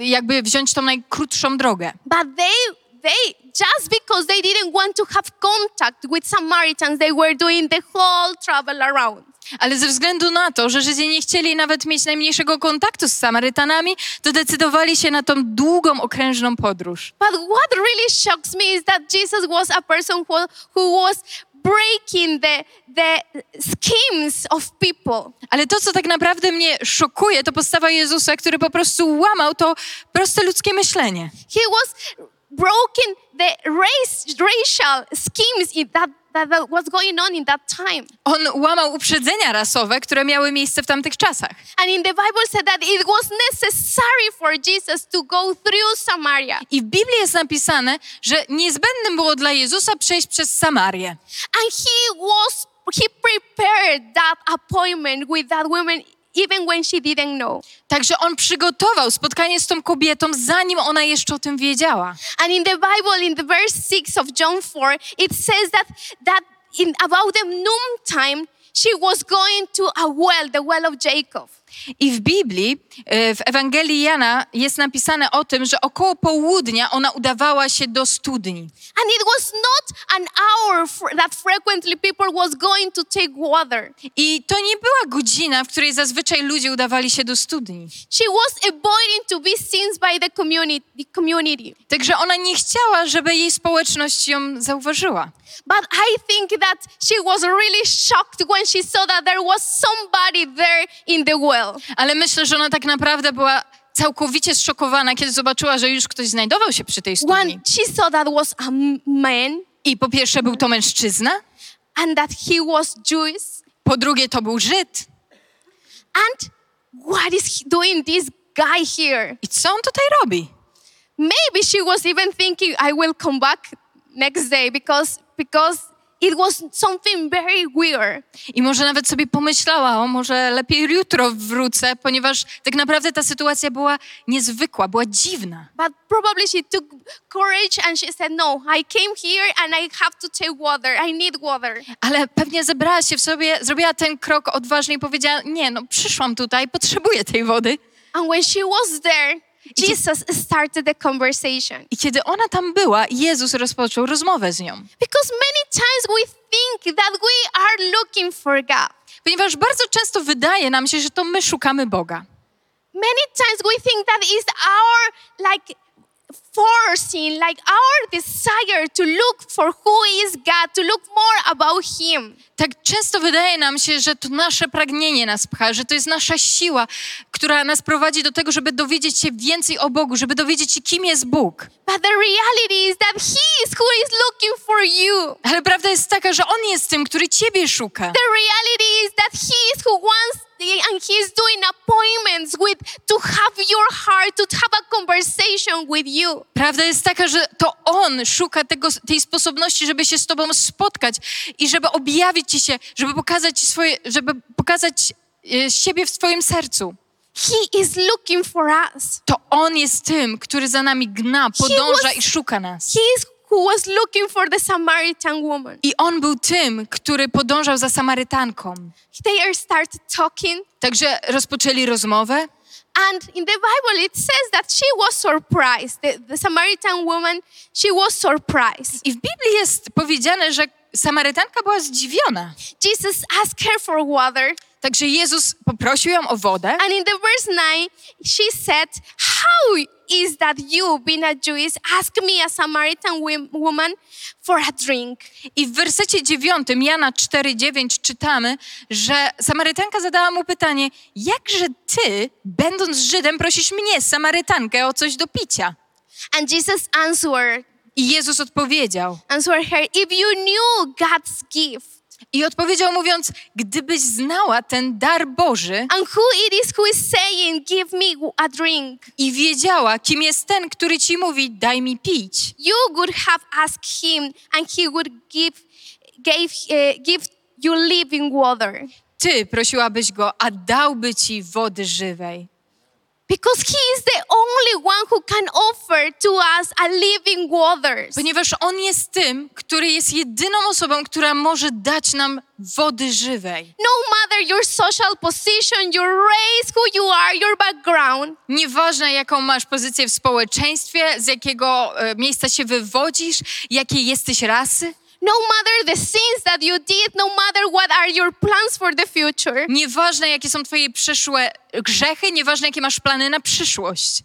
jakby wziąć tą najkrótszą drogę. But they they just because they didn't want to have contact with Samaritans, they were doing the whole travel around. Ale ze względu na to, że Żydzi nie chcieli nawet mieć najmniejszego kontaktu z Samarytanami, to decydowali się na tą długą, okrężną podróż. But what really shocks me is that Jesus was a person who, who was breaking the, the schemes of people. Ale to, co tak naprawdę mnie szokuje, to postawa Jezusa, który po prostu łamał to proste ludzkie myślenie. He was broken the race, racial schemes in that, that, was going on in that time. On łamał uprzedzenia rasowe, które miały miejsce w tamtych czasach. And in the Bible said that it was necessary for Jesus to go through Samaria. I w Biblii jest napisane, że niezbędnym było dla Jezusa przejść przez Samarię. And he was, he prepared that appointment with that woman even when she didn't know. Także on przygotował spotkanie z tą kobietą, zanim ona jeszcze o tym wiedziała. And in the Bible, in the verse 6 of John 4, it says that, that in about the noontime, she was going to a well, the well of Jacob. I w Biblii, e, w Ewangelii Jana jest napisane o tym, że około południa ona udawała się do studni. And it was not an hour that frequently people was going to take water. I to nie była godzina, w której zazwyczaj ludzie udawali się do studni. She was avoiding to be seen by the community. The community. Także ona nie chciała, żeby jej społeczność ją zauważyła. But I think that she was really shocked when she saw that there was somebody there in the well. Well. Ale myślę, że ona tak naprawdę była całkowicie zszokowana, kiedy zobaczyła, że już ktoś znajdował się przy tej One, studni. she saw that was a man I po pierwsze był to mężczyzna, and that he was Jewish. po drugie to był Żyd. And what is doing this guy here? I co on tutaj robi? Maybe she was even thinking, I will come back next day because because it was something very weird. I może nawet sobie pomyślała, o może lepiej jutro wrócę, ponieważ tak naprawdę ta sytuacja była niezwykła, była dziwna. But probably she took courage and she said, No, I came here and I have to take water. I need water. Ale pewnie zebrała się w sobie, zrobiła ten krok odważnie i powiedziała, nie no, przyszłam tutaj, potrzebuję tej wody. And when she was there, Jesus started the conversation. I kiedy ona tam była, Jezus rozpoczął rozmowę z nią. Because many times we think that we are looking for God. Ponieważ bardzo często wydaje nam się, że to my szukamy Boga. Many times we think that is our like forcing, like our desire to look for who is God, to look more about Him. Tak często wydaje nam się, że to nasze pragnienie nas pcha, że to jest nasza siła, która nas prowadzi do tego, żeby dowiedzieć się więcej o Bogu, żeby dowiedzieć się, kim jest Bóg. But the reality is that He is who is looking for you. Ale prawda jest taka, że On jest tym, który Ciebie szuka. The reality is that He is who wants and He is doing appointments with to have your heart, to have a conversation with you. Prawda jest taka, że to On szuka tego, tej sposobności, żeby się z Tobą spotkać i żeby objawić Ci się, żeby pokazać Ci swoje, żeby pokazać e, siebie w Twoim sercu. He is looking for us. To On jest tym, który za nami gna, podąża was- i szuka nas. He is who was looking for the Samaritan woman. I On był tym, który podążał za Samarytanką. They started talking, Także rozpoczęli rozmowę and in the Bible it says that she was surprised. The, the Samaritan woman, she was surprised. i w Biblii jest powiedziane, że Samarytanka była zdziwiona. Jesus asked her for water, Także Jezus poprosił ją o wodę and in the verse 9, she said, How is that you, being a Jewish, ask me, a Samaritan wom- woman, for a drink? i w wersecie 9 Jana 4:9 czytamy, że Samarytanka zadała mu pytanie: "Jakże ty, będąc Żydem, prosisz mnie, Samarytankę, o coś do picia?" And Jesus answered, I Jezus odpowiedział. answered her, If you knew God's gift, I odpowiedział mówiąc: "Gdybyś znała ten dar Boży and who it is who is saying, Give me a drink, i wiedziała, kim jest ten, który ci mówi: daj mi pić, you would have asked him, and he would give, gave, uh, give you living water. ty prosiłabyś go, a dałby ci wody żywej." Because he is the only one who can offer to us a living waters. Ponieważ On jest tym, który jest jedyną osobą, która może dać nam wody żywej. No matter your social position, your race, who you are, your background, Nieważne, jaką masz pozycję w społeczeństwie, z jakiego e, miejsca się wywodzisz, jakiej jesteś rasy. No matter the sins that you did, no matter what are your plans for the future, Nieważne, jakie są twoje przeszłe grzechy, nieważne, jakie masz plany na przyszłość.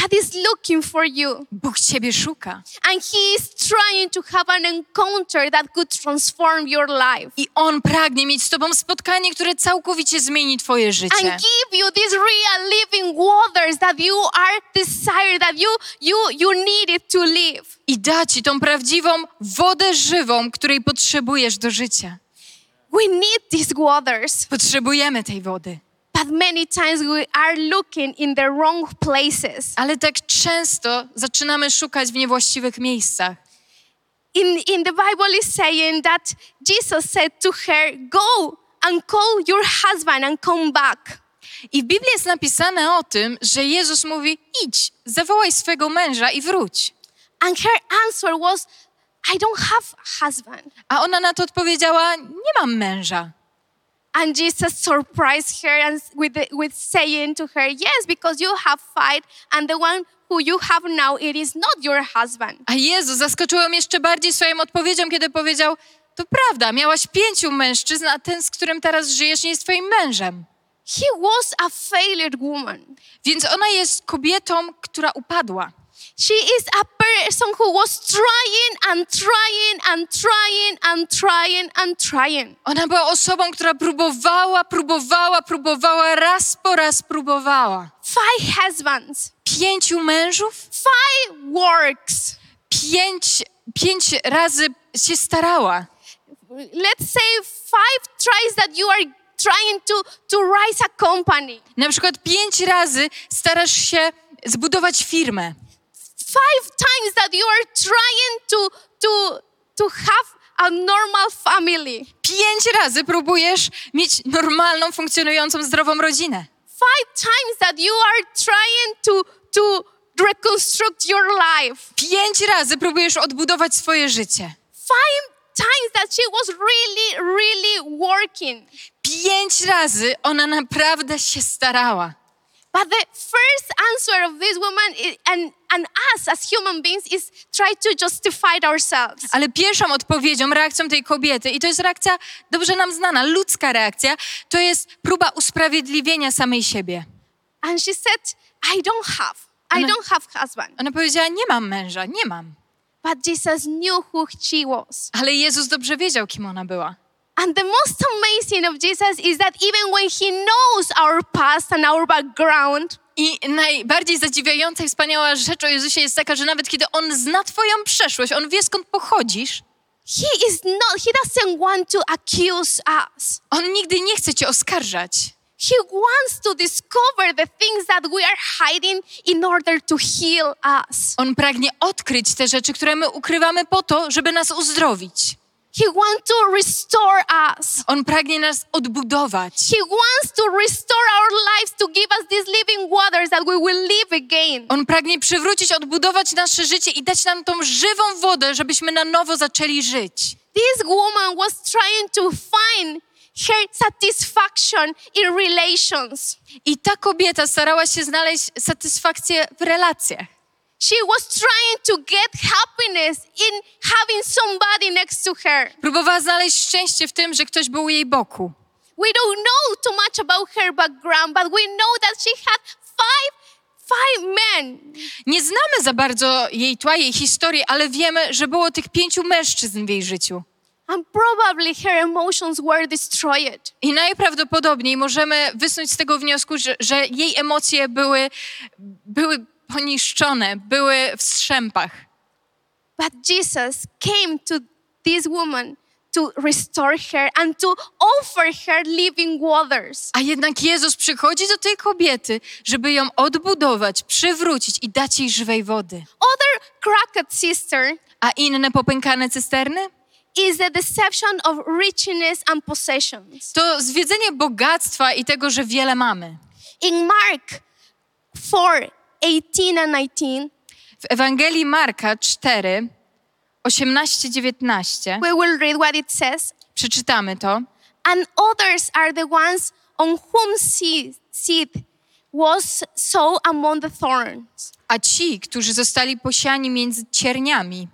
God is looking for you. Bóg ciebie szuka. And he is trying to have an encounter that could transform your life. I On pragnie mieć z tobą spotkanie, które całkowicie zmieni twoje życie. And give you these real living waters that you are that you you you needed to live. I da ci tą prawdziwą wodę żywą, której potrzebujesz do życia. We need these waters. Potrzebujemy tej wody. But many times we are looking in the wrong places. Ale tak często zaczynamy szukać w niewłaściwych miejscach. In, in the Bible is saying that Jesus said to her, Go and call your husband and come back. I w Biblii jest napisane o tym, że Jezus mówi: idź, zawołaj swego męża i wróć. And her answer was, I don't have a husband. A ona na to odpowiedziała: Nie mam męża. And Jesus surprised her and with, the, with saying to her, Yes, because you have fight, and the one who you have now, it is not your husband. A Jezus zaskoczył ją jeszcze bardziej swoją odpowiedzią, kiedy powiedział: To prawda, miałaś pięciu mężczyzn, a ten, z którym teraz żyjesz, nie jest twoim mężem. He was a failed woman. Więc ona jest kobietą, która upadła. She is a person who was trying and trying and trying and trying and trying. Ona była osobą, która próbowała, próbowała, próbowała, raz po raz próbowała. Five husbands, Pięciu mężów, five works. pięć, pięć razy się starała. Let's say five tries that you are trying to, to rise a company. Na przykład pięć razy starasz się zbudować firmę. Five times that you are trying to, to, to have a normal family. Pięć razy próbujesz mieć normalną, funkcjonującą, zdrową rodzinę. Five times that you are trying to, to reconstruct your life. Pięć razy próbujesz odbudować swoje życie. Five times that she was really, really working. Pięć razy ona naprawdę się starała. But the first answer of this woman and, and us as human beings is try to justify ourselves. Ale pierwszą odpowiedzią, reakcją tej kobiety, i to jest reakcja dobrze nam znana, ludzka reakcja, to jest próba usprawiedliwienia samej siebie. And she said, I don't have. I Ona- don't have husband. Ona powiedziała: Nie mam męża, nie mam. But Jesus knew who she was. Ale Jezus dobrze wiedział, kim ona była. And the most amazing of Jesus is that even when he knows our past and our background, I najbardziej zadziwiająca i wspaniała rzecz o Jezusie jest taka, że nawet kiedy On zna Twoją przeszłość, On wie skąd pochodzisz, he is not, he doesn't want to accuse us. On nigdy nie chce Cię oskarżać. He wants to discover the things that we are hiding in order to heal us. On pragnie odkryć te rzeczy, które my ukrywamy po to, żeby nas uzdrowić. He wants to restore us. On pragnie nas odbudować. He wants to restore our lives to give us these living waters that we will live again. On pragnie przywrócić, odbudować nasze życie i dać nam tą żywą wodę, żebyśmy na nowo zaczęli żyć. This woman was trying to find her satisfaction in relations. I ta kobieta starała się znaleźć satysfakcję w relacjach. She was trying to get happiness in having somebody next to her. Próbowała znaleźć szczęście w tym, że ktoś był u jej boku. We don't know too much about her background, but we know that she had five five men. Nie znamy za bardzo jej tła, jej historii, ale wiemy, że było tych pięciu mężczyzn w jej życiu. And probably her emotions were destroyed. I najprawdopodobniej możemy wysnuć z tego wniosku, że, że jej emocje były, były poniszczone, były w strzępach. But Jesus came to this woman to restore her and to offer her living waters. A jednak Jezus przychodzi do tej kobiety, żeby ją odbudować, przywrócić i dać jej żywej wody. Other cracked sister A inne popękane cysterny? is the deception of richness and possessions. To zwiedzenie bogactwa i tego, że wiele mamy. In Mark 4 18 and 19, W Ewangelii Marka 4, 18-19 we will read what it says. przeczytamy to. And others are the ones on whom seed, was sown among the thorns. A ci, którzy zostali posiani między cierniami,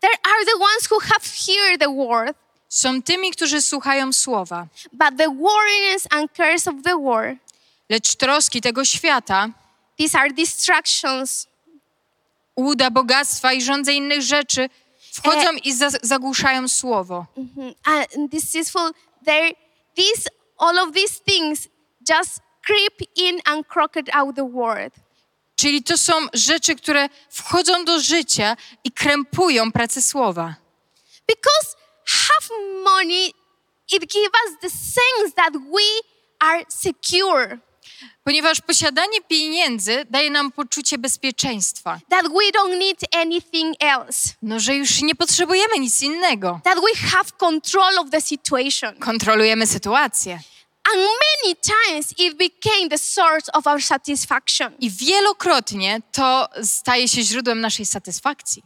There are the ones who have heard the word, są tymi, którzy słuchają słowa. but the worriness and cares of the world, Lecz troski tego świata, these are distractions, uda bogactwa i rządze innych rzeczy wchodzą i za zagłuszają słowo. Mhm. and deceitful. There, these all of these things just creep in and crooked out the word. Czyli to są rzeczy, które wchodzą do życia i krępują pracę słowa. Because have money, it gives us the sense that we are secure, Ponieważ posiadanie pieniędzy daje nam poczucie bezpieczeństwa. that we don't need anything else, No, że już nie potrzebujemy nic innego. that we have control of the situation. Kontrolujemy sytuację. And many times it became the source of our satisfaction. I wielokrotnie to staje się źródłem naszej satysfakcji.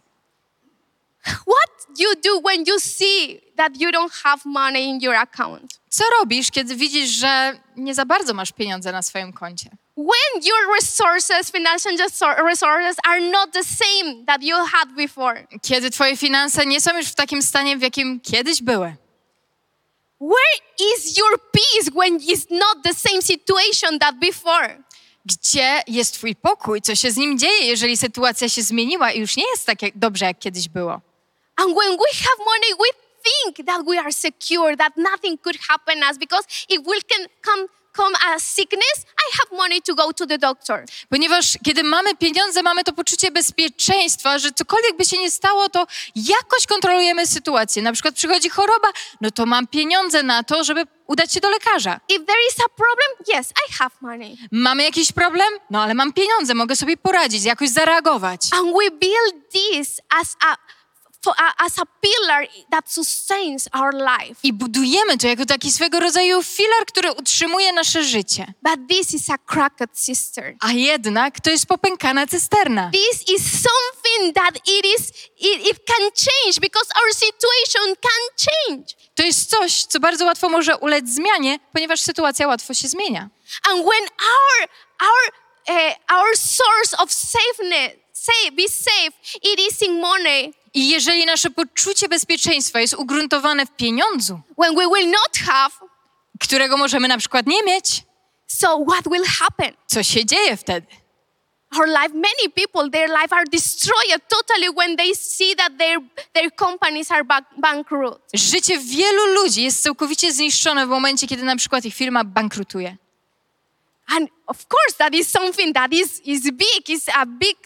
What you do when you see that you don't have money in your account? Co robisz, kiedy widzisz, że nie za bardzo masz pieniądze na swoim koncie? When your resources, financial resources, are not the same that you had before. Kiedy twoje finanse nie są już w takim stanie, w jakim kiedyś były? Where is your peace when it's not the same situation that before? Gdzie jest twój pokój? Co się z nim dzieje, jeżeli sytuacja się zmieniła i już nie jest tak jak, dobrze, jak kiedyś było? And when we have money, we think that we are secure, that nothing could happen us because if we can come come a sickness, I have money to go to the doctor. Ponieważ kiedy mamy pieniądze, mamy to poczucie bezpieczeństwa, że cokolwiek by się nie stało, to jakoś kontrolujemy sytuację. Na przykład przychodzi choroba, no to mam pieniądze na to, żeby udać się do lekarza. If there is a problem, yes, I have money. Mamy jakiś problem? No ale mam pieniądze, mogę sobie poradzić, jakoś zareagować. And we build this as a for, as a pillar that sustains our life. I budujemy to jako taki swego rodzaju filar, który utrzymuje nasze życie. But this is a cracked cistern. A jednak to jest popękana cysterna. This is something that it is it, it can change because our situation can change. To jest coś, co bardzo łatwo może ulec zmianie, ponieważ sytuacja łatwo się zmienia. And when our our uh, our source of safeness, say, be safe, it is in money. I jeżeli nasze poczucie bezpieczeństwa jest ugruntowane w pieniądzu, When we will not have, którego możemy na przykład nie mieć, so what will happen? co się dzieje wtedy? Our life, many people, their life are destroyed totally when they see that their their companies are bankrupt. Życie wielu ludzi jest całkowicie zniszczone w momencie, kiedy na przykład ich firma bankrutuje. And of course, that is something that is is big. It's a big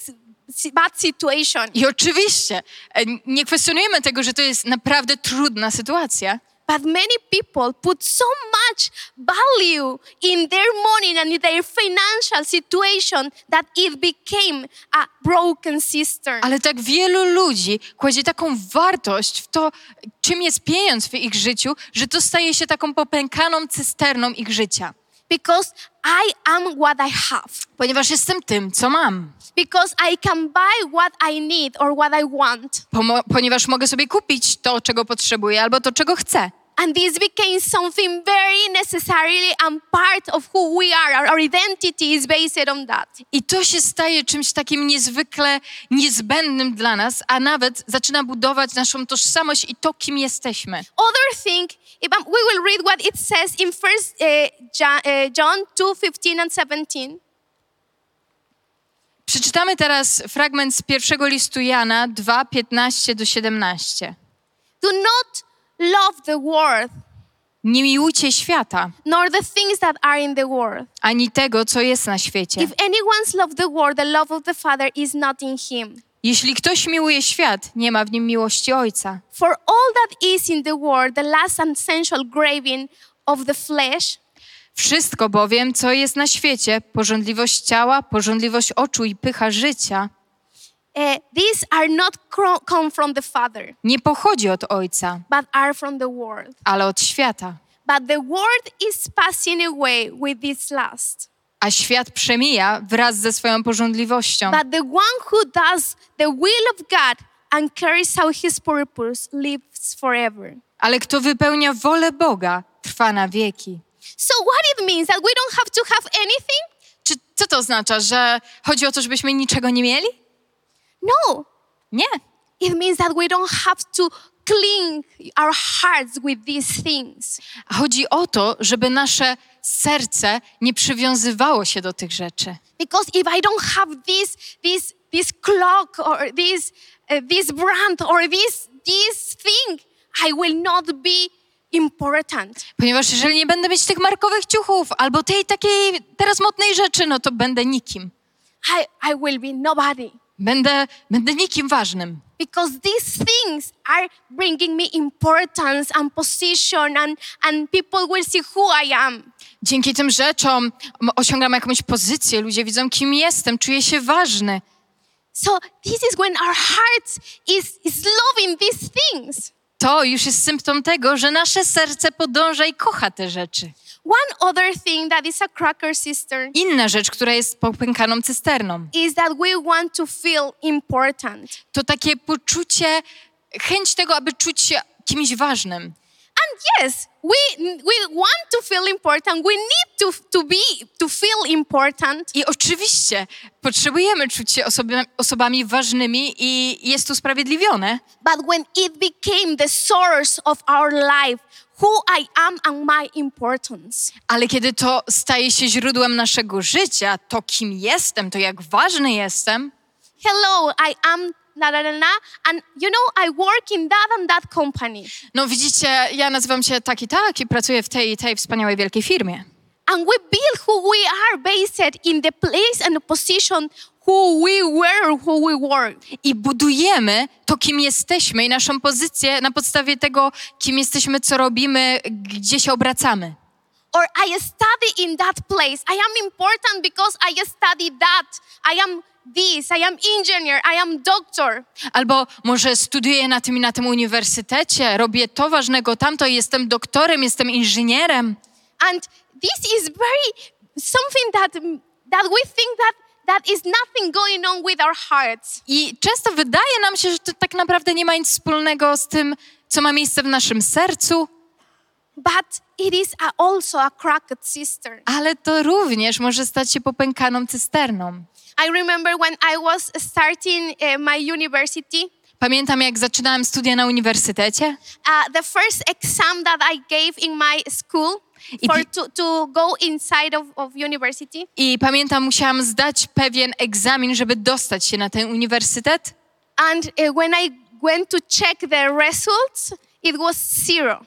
bad situation. I oczywiście e, nie kwestionujemy tego, że to jest naprawdę trudna sytuacja, But many people put so much value in their money and in their financial situation that it became a broken cistern. ale tak wielu ludzi kładzie taką wartość w to, czym jest pieniądz w ich życiu, że to staje się taką popękaną cysterną ich życia. Because I am what I have. Ponieważ jestem tym, co mam. Because I can buy what I need or what I want. Pomo- ponieważ mogę sobie kupić to, czego potrzebuję, albo to, czego chcę. And this became something very necessarily and part of who we are. Our, our identity is based on that. I to się staje czymś takim niezwykle niezbędnym dla nas, a nawet zaczyna budować naszą tożsamość i to, kim jesteśmy. Other thing, we will read what it says in First John, uh, John 2, 15 and 17. Przeczytamy teraz fragment z pierwszego listu Jana 2, 15 do 17. Do not love the world, Nie miłujcie świata, nor the things that are in the world. ani tego, co jest na świecie. If anyone's loved the world, the love of the Father is not in him. Jeśli ktoś miłuje świat, nie ma w nim miłości Ojca. For all that is in the world, the last and sensual craving of the flesh, Wszystko bowiem, co jest na świecie, porządliwość ciała, porządliwość oczu i pycha życia, uh, these are not come from the Father, nie pochodzi od Ojca, but are from the world. ale od świata. But the world is passing away with its lust. A świat przemija wraz ze swoją porządliwością. But the one who does the will of God and carries out his purpose lives forever. Ale kto wypełnia wolę Boga, trwa na wieki. So what it means that we don't have to have anything? Czy co to oznacza, że chodzi o to, żebyśmy niczego nie mieli? No. Nie. It means that we don't have to cling our hearts with these things. Chodzi o to, żeby nasze serce nie przywiązywało się do tych rzeczy. Because if I don't have this this this clock or this uh, this brand or this this thing, I will not be important. Ponieważ jeżeli nie będę mieć tych markowych ciuchów albo tej takiej teraz modnej rzeczy, no to będę nikim. I, I will be nobody. Będę, będę nikim ważnym. because these things are bringing me importance and position and, and people will see who I am. Dzięki tym rzeczom osiągam jakąś pozycję, ludzie widzą, kim jestem, czuję się ważny. So this is when our hearts is, is loving these things. To już jest symptom tego, że nasze serce podąża i kocha te rzeczy. One other thing that is a cracker cistern Inna rzecz, która jest popękaną cysterną, is that we want to feel important. to takie poczucie, chęć tego, aby czuć się kimś ważnym. And yes, we, we want to feel important. We need to, to be, to feel important. I oczywiście potrzebujemy czuć się osobi- osobami ważnymi i jest to usprawiedliwione, But when it became the source of our life, who I am and my importance. Ale kiedy to staje się źródłem naszego życia, to kim jestem, to jak ważny jestem, Hello, I am na na na and you know I work in that and that company, no widzicie, ja nazywam się tak i tak i pracuję w tej i tej wspaniałej wielkiej firmie. and we build who we are based in the place and the position who we were, who we were. I budujemy to, kim jesteśmy i naszą pozycję na podstawie tego, kim jesteśmy, co robimy, gdzie się obracamy. Or I study in that place. I am important because I study that. I am this. I am engineer. I am doctor. Albo może studiuję na tym i na tym uniwersytecie, robię to ważnego tamto jestem doktorem, jestem inżynierem. And this is very something that that we think that that is nothing going on with our hearts. I często wydaje nam się, że to tak naprawdę nie ma nic wspólnego z tym, co ma miejsce w naszym sercu, But it is a, also a cracked cistern. ale to również może stać się popękaną cysterną. I remember when I was starting uh, my university, Pamiętam, jak zaczynałem studia na uniwersytecie uh, the first exam that I gave in my school I for to, to go inside of, of university. i pamiętam, musiałam zdać pewien egzamin, żeby dostać się na ten uniwersytet. And uh, when I went to check the results, it was zero.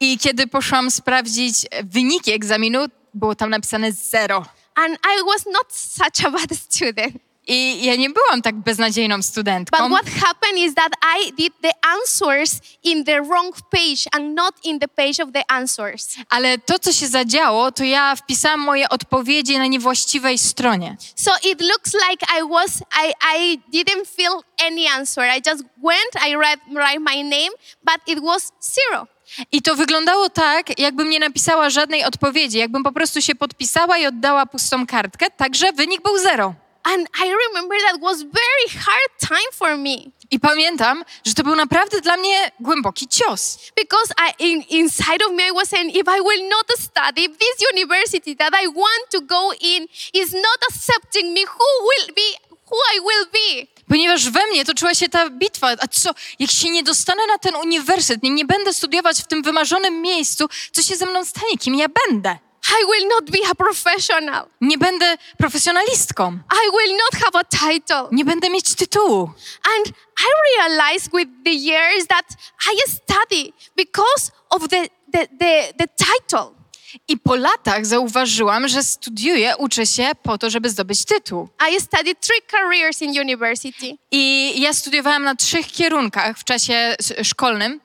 I kiedy poszłam sprawdzić wyniki egzaminu, było tam napisane zero. And I was not such a bad <laughs> student. I ja nie byłam tak beznadziejną studentką. But what happened is that I did the answers in the wrong page and not in the page of the answers. Ale to, co się zadziało, to ja wpisałam moje odpowiedzi na niewłaściwej stronie. So it looks like I was I, I didn't fill any answer. I just went, I read write my name, but it was zero. I to wyglądało tak, jakbym nie napisała żadnej odpowiedzi, jakbym po prostu się podpisała i oddała pustą kartkę, także wynik był zero. And I remember that was very hard time for me I pamiętam, że to był naprawdę dla mnie głęboki cios. because I in, inside of me I was saying if I will not study, if this university that I want to go in is not accepting me, who will be who I will be? Ponieważ we mnie toczyła się ta bitwa. A co, jak się nie dostanę na ten uniwersytet, nie, nie będę studiować w tym wymarzonym miejscu, co się ze mną stanie? Kim ja będę? I will not be a professional. Nie będę profesjonalistką. I will not have a title. Nie będę mieć tytułu. And I realized with the years that I study because of the, the, the, the title. I po latach zauważyłam, że studiuję, uczę się po to, żeby zdobyć tytuł. I studied three careers in university I ja studiowałam na trzech kierunkach w czasie szkolnym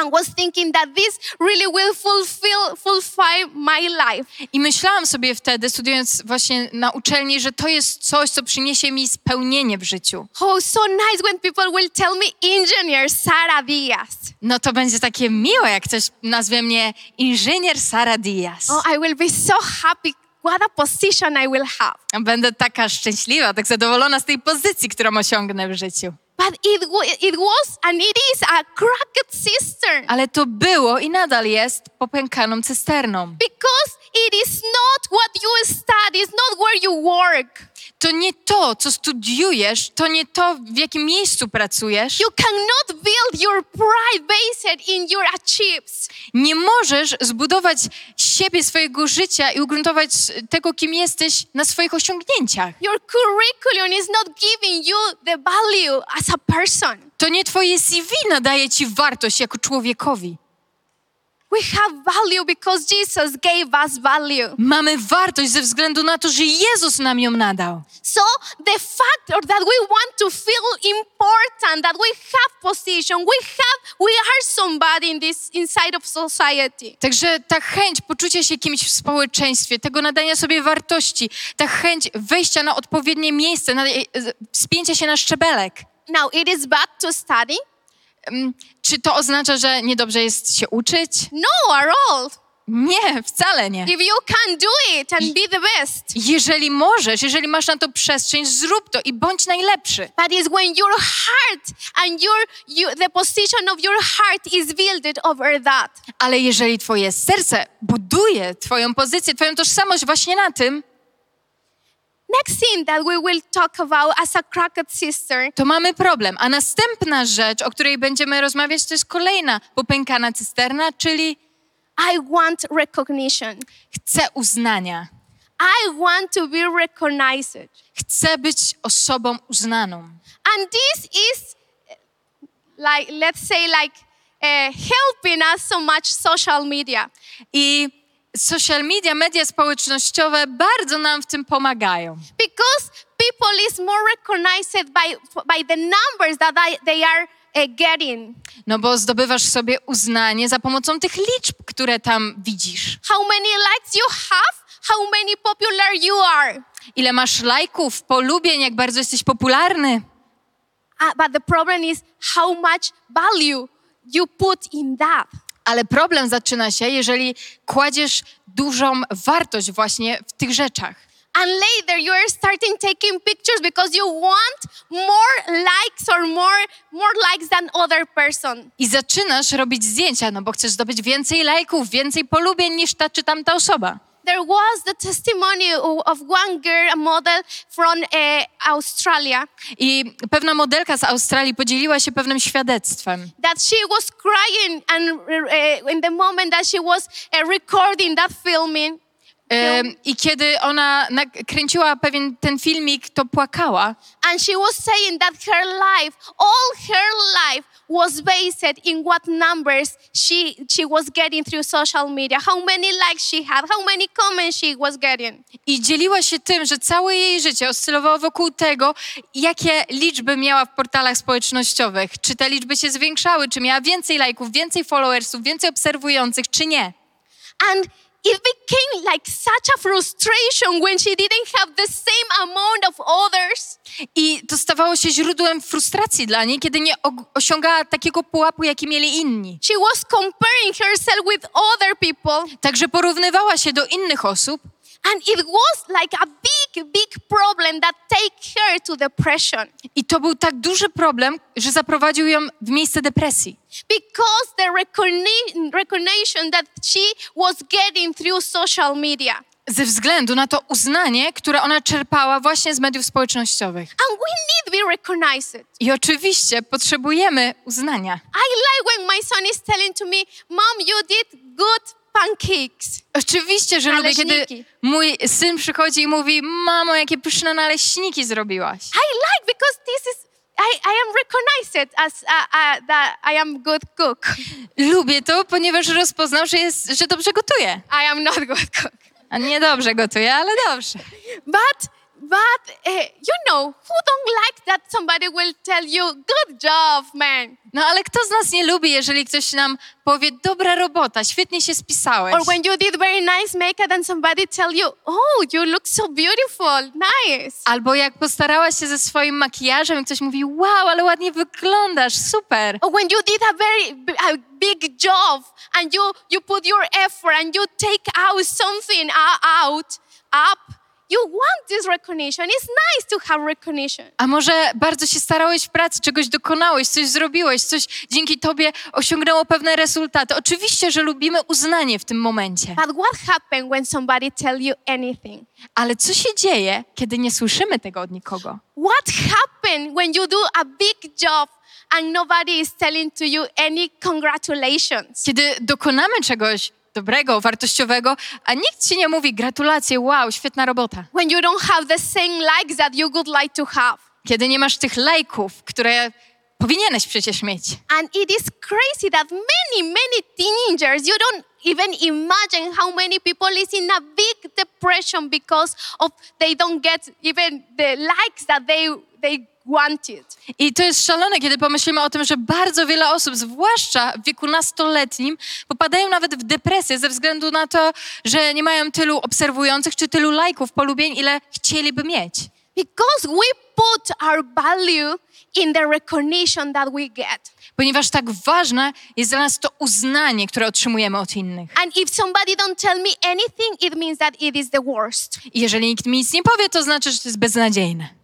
and was thinking that this really will fulfill, fulfill my life. i myślałam sobie wtedy, studiując właśnie na uczelni, że to jest coś, co przyniesie mi spełnienie w życiu. Oh, so nice when people will tell me engineer Sara Diaz. No to będzie takie miłe, jak ktoś nazwie mnie inżynier Sara Diaz. Oh, I will be so happy. What a position I will have. Będę taka szczęśliwa, tak zadowolona z tej pozycji, którą osiągnę w życiu. But it, it was and it is a cracked cistern Ale to było i nadal jest popękaną cysterną. because it is not what you study, it's not where you work. To nie to, co studiujesz, to nie to, w jakim miejscu pracujesz. You cannot build your pride based in your. Nie możesz zbudować siebie, swojego życia i ugruntować tego, kim jesteś, na swoich osiągnięciach. Your curriculum is not giving you the value as a person. To nie twoje CV nadaje ci wartość jako człowiekowi. We have value because Jesus gave us value. Mamy wartość ze względu na to, że Jezus nam ją nadał. So the fact that we want to feel important, that we have position, we have, we are somebody in this inside of society. Także ta chęć poczucia się kimś w społeczeństwie, tego nadania sobie wartości, ta chęć wejścia na odpowiednie miejsce, na, e, wspięcia się na szczebelek. Now it is bad to study. Czy to oznacza, że niedobrze jest się uczyć? No, at all. Nie, wcale nie. If you can do it and be the best. Jeżeli możesz, jeżeli masz na to przestrzeń, zrób to i bądź najlepszy. But it's when your heart and your you, the position of your heart is built over that. Ale jeżeli twoje serce buduje twoją pozycję, twoją tożsamość właśnie na tym, Next thing that we will talk about as a cracked sister to mamy problem. A następna rzecz, o której będziemy rozmawiać, to jest kolejna popękana cysterna, czyli I want recognition. Chcę uznania. I want to be recognized. Chcę być osobą uznaną. And this is uh, like, let's say, like uh, helping us so much social media. I social media, media społecznościowe bardzo nam w tym pomagają. Because people is more recognized by, by the numbers that they are uh, getting. No bo zdobywasz sobie uznanie za pomocą tych liczb, które tam widzisz. How many likes you have, how many popular you are. Ile masz lajków, polubień, jak bardzo jesteś popularny. Uh, but the problem is how much value you put in that. Ale problem zaczyna się, jeżeli kładziesz dużą wartość właśnie w tych rzeczach. And later you are starting taking pictures because you want more likes or more more likes than other person. I zaczynasz robić zdjęcia, no bo chcesz zdobyć więcej lajków, więcej polubień niż ta czy tamta osoba. There was the testimony of one girl, a model from uh, Australia, I pewna modelka z Australii podzieliła się pewnym świadectwem. that she was crying and uh, in the moment that she was uh, recording that filming, Em, I kiedy ona kręciła pewien ten filmik, to płakała. and she was saying that her life, all her life, was based in what numbers she she was getting through social media, how many likes she had, how many comments she was getting. I dzieliła się tym, że całe jej życie oscylowało wokół tego, jakie liczby miała w portalach społecznościowych. Czy te liczby się zwiększały, czy miała więcej lajków, więcej followersów, więcej obserwujących, czy nie. And it became like such a frustration when she didn't have the same amount of others. I to stawało się źródłem frustracji dla niej, kiedy nie osiągała takiego pułapu, jaki mieli inni. She was comparing herself with other people, Także porównywała się do innych osób and it was like a big, big problem that take her to depression i to był tak duży problem, że zaprowadził ją w miejsce depresji. because the recogni- recognition that she was getting through social media. Ze względu na to uznanie, które ona czerpała właśnie z mediów społecznościowych. And we need to be recognized. I oczywiście potrzebujemy uznania. I like when my son is telling to me, Mom, you did good pancakes. Oczywiście, że lubię, kiedy Naleśniki. mój syn przychodzi i mówi: Mamo, jakie pyszne naleśniki zrobiłaś. I like because this is I, I am recognized as uh, uh, that I am good cook. Lubię to, ponieważ rozpoznał, że, jest, że dobrze gotuje. I am not good cook. A nie dobrze gotuje, ale dobrze. But but uh, you know who don't like that somebody will tell you good job, man, No ale kto z nas nie lubi, jeżeli ktoś nam powie: Dobra robota, świetnie się spisałeś. or when you did very nice makeup and somebody tell you, oh, you look so beautiful, nice. Albo jak postarałaś się ze swoim makijażem i ktoś mówi: Wow, ale ładnie wyglądasz, super. Or when you did a very a big job and you you put your effort and you take out something uh, out up, you want this recognition. It's nice to have recognition. A może bardzo się starałeś w pracy, czegoś dokonałeś, coś zrobiłeś, coś dzięki tobie osiągnęło pewne rezultaty. Oczywiście, że lubimy uznanie w tym momencie. But what happens when somebody tell you anything? Ale co się dzieje, kiedy nie słyszymy tego od nikogo? What happens when you do a big job and nobody is telling to you any congratulations? Kiedy dokonamy czegoś dobrego, wartościowego, a nikt ci nie mówi gratulacje, wow, świetna robota. When you don't have the same likes that you would like to have? Kiedy nie masz tych lajków, które powinieneś przecież mieć. And it is crazy that many, many teenagers, you don't even imagine how many people is in a big depression because of they don't get even the likes that they they. I to jest szalone, kiedy pomyślimy o tym, że bardzo wiele osób, zwłaszcza w wieku nastoletnim, popadają nawet w depresję ze względu na to, że nie mają tylu obserwujących czy tylu lajków, polubień, ile chcieliby mieć. Because we put our value in the recognition that we get. Ponieważ tak ważne jest dla nas to uznanie, które otrzymujemy od innych. And if somebody don't tell me anything, it means that it is the worst. I jeżeli nikt mi nic nie powie, to znaczy, że to jest beznadziejne.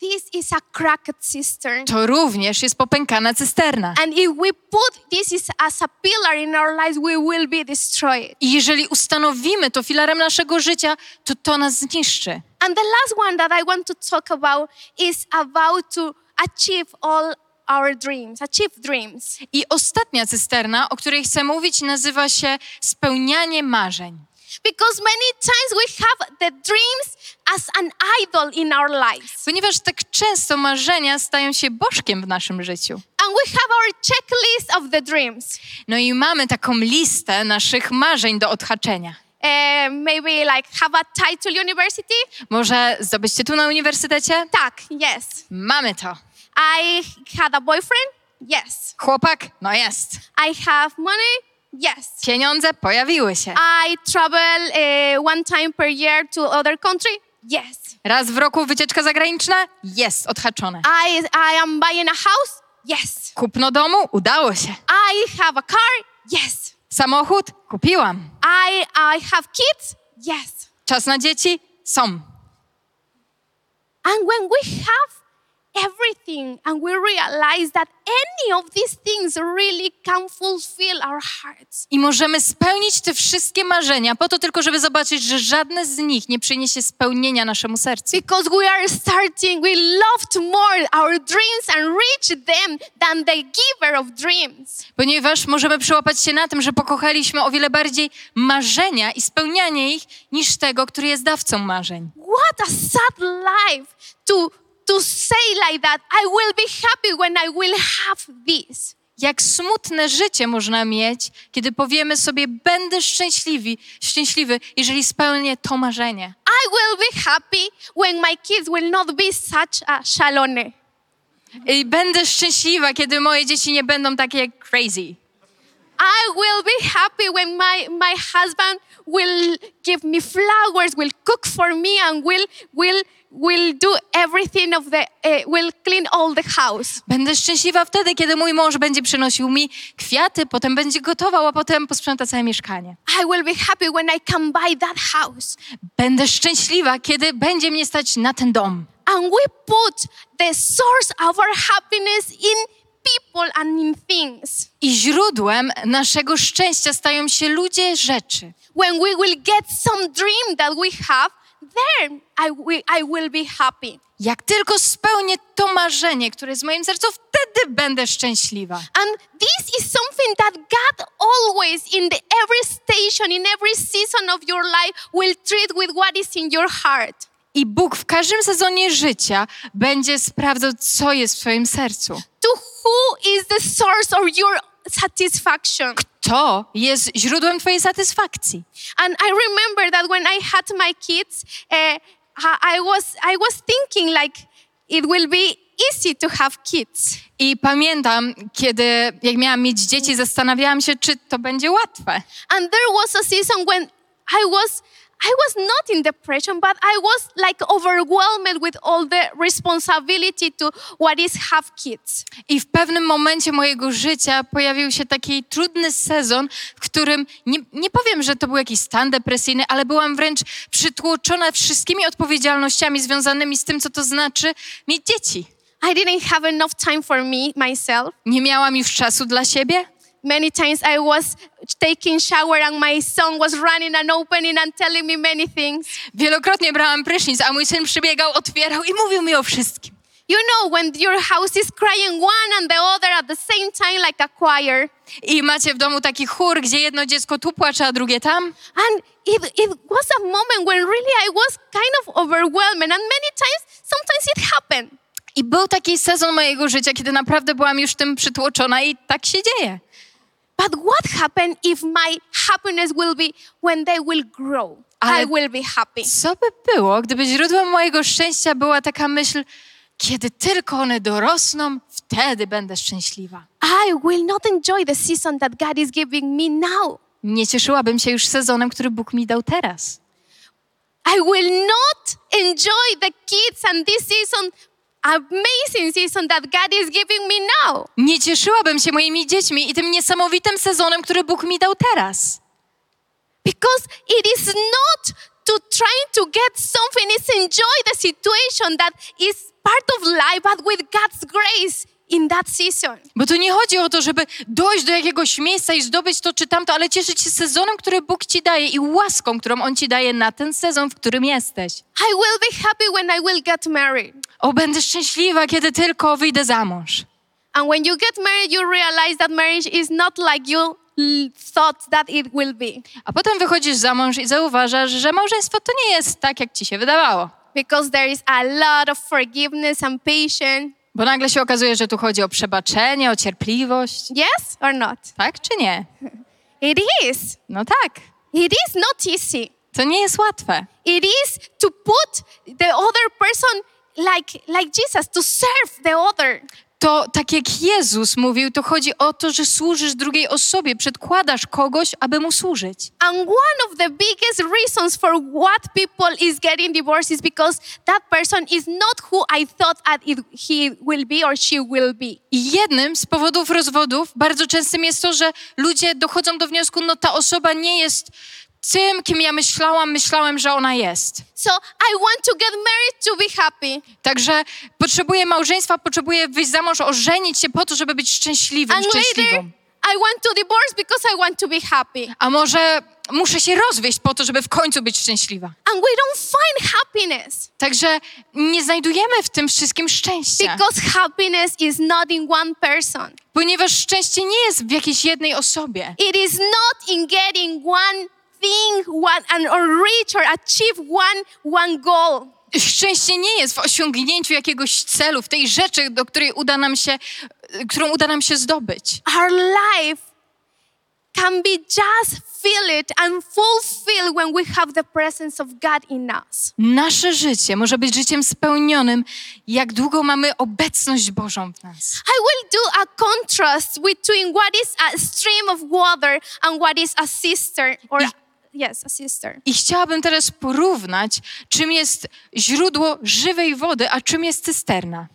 This is a cracked cistern. To również jest popękana cysterna. And if we put this is as a pillar in our lives, we will be destroyed. I jeżeli ustanowimy to filarem naszego życia, to to nas zniszczy. And the last one that I want to talk about is about to achieve all our dreams, achieve dreams. I ostatnia cysterna, o której chcę mówić, nazywa się spełnianie marzeń. Because many times we have the dreams as an idol in our lives. Ponieważ tak często marzenia stają się bożkiem w naszym życiu. And we have our checklist of the dreams. No i mamy taką listę naszych marzeń do odhaczenia. Uh, maybe like have a title university. Może zdobyć tytuł na uniwersytecie? Tak, yes. Mamy to. I had a boyfriend. Yes. Chłopak? No jest. I have money. Yes. Pieniądze pojawiły się. I travel uh, one time per year to other country. Yes. Raz w roku wycieczka zagraniczna? Jest, odhaczone. I I am buying a house. Yes. Kupno domu? Udało się. I have a car. Yes. Samochód? Kupiłam. I I have kids. Yes. Czas na dzieci? Są. And when we have everything and we realize that any of these things really can fulfill our hearts, I możemy spełnić te wszystkie marzenia po to tylko, żeby zobaczyć, że żadne z nich nie przyniesie spełnienia naszemu sercu. because we are starting, we loved more our dreams and reach them than the giver of dreams. Ponieważ możemy przyłapać się na tym, że pokochaliśmy o wiele bardziej marzenia i spełnianie ich niż tego, który jest dawcą marzeń. What a sad life to, to say like that. I will be happy when I will have this. Jak smutne życie można mieć, kiedy powiemy sobie, będę szczęśliwi, szczęśliwy, jeżeli spełnię to marzenie. I will be happy when my kids will not be such a. I będę szczęśliwa, kiedy moje dzieci nie będą takie jak crazy. I will be happy when my, my husband will give me flowers, will cook for me, and will will will do everything of the uh, will clean all the house. Będę szczęśliwa wtedy, kiedy mój mąż będzie przynosił mi kwiaty, potem będzie gotował, a potem posprząta całe mieszkanie. I will be happy when I can buy that house. Będę szczęśliwa, kiedy będzie mnie stać na ten dom. And we put the source of our happiness in people and in things. I źródłem naszego szczęścia stają się ludzie, rzeczy. When we will get some dream that we have, then I will, I will be happy. Jak tylko spełnię to marzenie, które jest w moim sercu, wtedy będę szczęśliwa. And this is something that God always, in the every station, in every season of your life, will treat with what is in your heart. I Bóg w każdym sezonie życia będzie sprawdzał, co jest w Twoim sercu. To who is the source of your satisfaction? To jest źródłem Twojej satysfakcji. And I remember that when I had my kids, uh, I I was I was thinking like it will be easy to have kids. I pamiętam, kiedy jak miałam mieć dzieci, zastanawiałam się, czy to będzie łatwe. And there was a season when I was I was not in depression, but I was like overwhelmed with all the responsibility to what is have kids. I w pewnym momencie mojego życia pojawił się taki trudny sezon, w którym nie, nie powiem, że to był jakiś stan depresyjny, ale byłam wręcz przytłoczona wszystkimi odpowiedzialnościami związanymi z tym, co to znaczy mieć dzieci. I didn't have enough time for me myself. Nie miałam już czasu dla siebie. Many times I was taking shower and my son was running and opening and telling me many things. Wielokrotnie brałam prysznic, a mój syn przybiegał, otwierał i mówił mi o wszystkim. You know, when your house is crying one and the other at the same time, like a choir. I macie w domu taki chór, gdzie jedno dziecko tu płacze, a drugie tam. And it, it was a moment when really I was kind of overwhelmed. And many times, sometimes it happened. I był taki sezon mojego życia, kiedy naprawdę byłam już tym przytłoczona i tak się dzieje. But what happened if my happiness will be when they will grow? Ale- I will be happy. Co by było, gdyby źródłem mojego szczęścia była taka myśl, kiedy tylko one dorosną, wtedy będę szczęśliwa. I will not enjoy the season that God is giving me now. Nie cieszyłabym się już sezonem, który Bóg mi dał teraz. I will not enjoy the kids and this season, amazing season that God is giving me now. Nie cieszyłabym się moimi dziećmi i tym niesamowitym sezonem, który Bóg mi dał teraz. Because it is not to trying to get something, it's enjoy the situation that is part of life, but with God's grace in that season. Bo tu nie chodzi o to, żeby dojść do jakiegoś miejsca i zdobyć to czy tamto, ale cieszyć się sezonem, który Bóg ci daje i łaską, którą On ci daje na ten sezon, w którym jesteś. I will be happy when I will get married. O, będę szczęśliwa, kiedy tylko wyjdę za mąż. And when you get married, you realize that marriage is not like you thought that it will be. A potem wychodzisz za mąż i zauważasz, że małżeństwo to nie jest tak, jak ci się wydawało. Because there is a lot of forgiveness and patience. Bo nagle się okazuje, że tu chodzi o przebaczenie, o cierpliwość. Yes or not? Tak czy nie? <laughs> It is. No tak. It is not easy. To nie jest łatwe. It is to put the other person like like Jesus to serve the other. To tak jak Jezus mówił, to chodzi o to, że służysz drugiej osobie, przedkładasz kogoś, aby mu służyć. And one of the biggest reasons for what people is getting divorced is because that person is not who I thought that he will be or she will be. I jednym z powodów rozwodów bardzo częstym jest to, że ludzie dochodzą do wniosku, no ta osoba nie jest tym, kim ja myślałam, myślałem, że ona jest. So I want to get married to be happy. Także potrzebuję małżeństwa, potrzebuję wyjść za mąż, ożenić się po to, żeby być szczęśliwym, And later szczęśliwą. I want to divorce because I want to be happy. A może muszę się rozwieść po to, żeby w końcu być szczęśliwa. And we don't find happiness Także nie znajdujemy w tym wszystkim szczęścia, because happiness is not in one person. ponieważ szczęście nie jest w jakiejś jednej osobie. It is not in getting one thing, one and or reach or achieve one one goal. Szczęście nie jest w osiągnięciu jakiegoś celu, w tej rzeczy, do której uda nam się, którą uda nam się zdobyć. Our life can be just it and fulfill when we have the presence of God in us. Nasze życie może być życiem spełnionym, jak długo mamy obecność Bożą w nas. I will do a contrast between what is a stream of water and what is a cistern or I- yes, a cistern. I chciałabym teraz porównać, czym jest źródło żywej wody, a czym jest cysterna.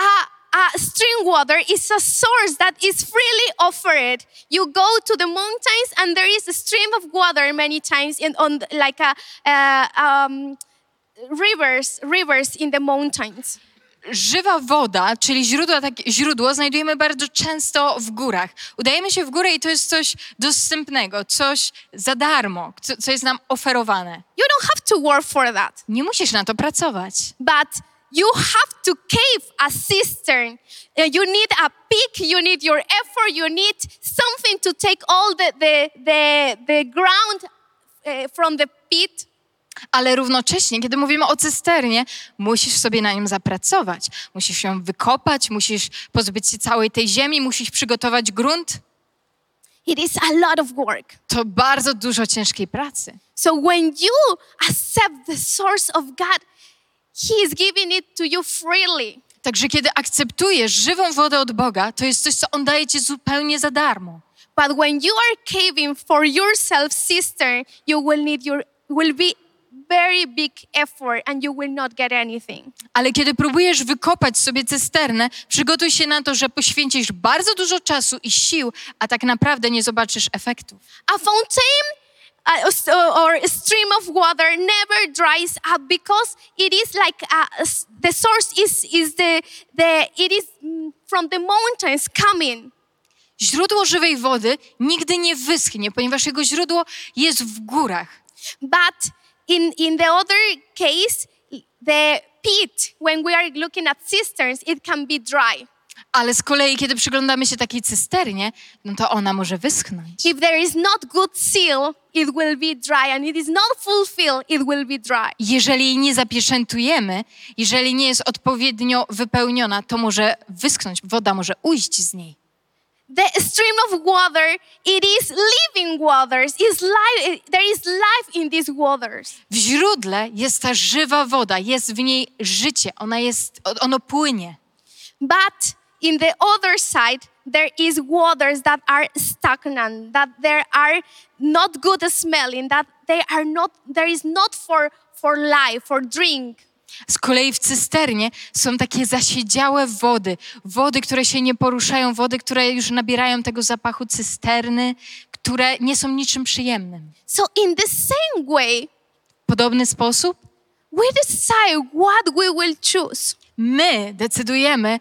A, a stream water is a source that is freely offered. You go to the mountains and there is a stream of water many times in, on like a, uh, um, rivers, rivers in the mountains. Żywa woda, czyli źródło, tak, źródło, znajdujemy bardzo często w górach. Udajemy się w górę i to jest coś dostępnego, coś za darmo, co, co jest nam oferowane. You don't have to work for that, Nie musisz na to pracować. but you have to cave a cistern. Uh, You need a pick, you need your effort, you need something to take all the, the, the, the ground uh, from the pit. Ale równocześnie, kiedy mówimy o cysternie, musisz sobie na nim zapracować. Musisz ją wykopać, musisz pozbyć się całej tej ziemi, musisz przygotować grunt. It is a lot of work. To bardzo dużo ciężkiej pracy. So when you accept the source of God, He is giving it to you freely. Także kiedy akceptujesz żywą wodę od Boga, to jest coś, co On daje ci zupełnie za darmo. But when you are caving for yourself, sister, you will need your will be very big effort and you will not get anything. Ale kiedy próbujesz wykopać sobie cysternę, przygotuj się na to, że poświęcisz bardzo dużo czasu i sił, a tak naprawdę nie zobaczysz efektów. A fountain or a stream of water never dries up because it is like a, the source is is the the it is mm, from the mountains coming. Źródło żywej wody nigdy nie wyschnie, ponieważ jego źródło jest w górach. But in, in the other case, the pit, when we are looking at cisterns, it can be dry. Ale z kolei, kiedy przyglądamy się takiej cysternie, no to ona może wyschnąć. If there is not good seal, it will be dry, and it is not fulfilled, it will be dry. Jeżeli jej nie zapieczętujemy, jeżeli nie jest odpowiednio wypełniona, to może wyschnąć, woda może ujść z niej. The stream of water, it is living waters. Is life, there is life in these waters. W źródle jest ta żywa woda, jest w niej życie, ona jest, ono płynie. But in the other side, there is waters that are stagnant, that there are not good smelling, that they are not, there is not for, for life, for drink. Z kolei w cysternie są takie zasiedziałe wody, wody, które się nie poruszają, wody, które już nabierają tego zapachu cysterny, które nie są niczym przyjemnym. So in the same way, W podobny sposób we decide what we will choose. my decydujemy,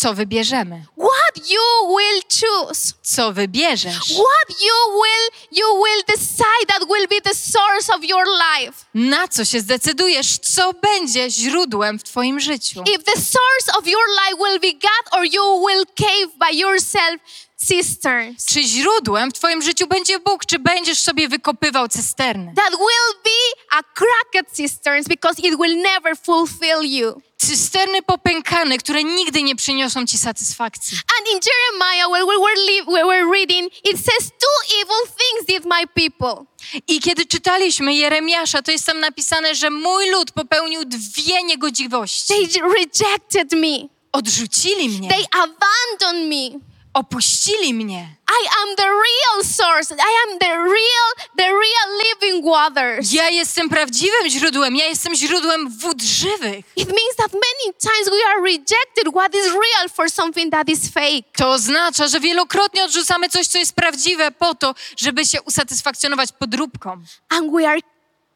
Co wybierzemy? What you will choose. Co wybierzesz? What you will you will decide that will be the source of your life. Na co się zdecydujesz? Co będzie źródłem w twoim życiu? If the source of your life will be God or you will cave by yourself cisterns. Czy źródłem w twoim życiu będzie Bóg? Czy będziesz sobie wykopywał cysterny? That will be a cracked cisterns because it will never fulfill you. Cysterny popękane, które nigdy nie przyniosą ci satysfakcji. And in Jeremiah, where we were, we were reading, it says, Two evil things did my people. I kiedy czytaliśmy Jeremiasza, to jest tam napisane, że mój lud popełnił dwie niegodziwości. They rejected me, Odrzucili mnie, they abandoned me. Opuścili mnie. I am the real source. I am the real, the real living waters. Ja jestem prawdziwym źródłem, ja jestem źródłem wód żywych. It means that many times we are rejected what is real for something that is fake. To oznacza, że wielokrotnie odrzucamy coś, co jest prawdziwe po to, żeby się usatysfakcjonować podróbką. And we are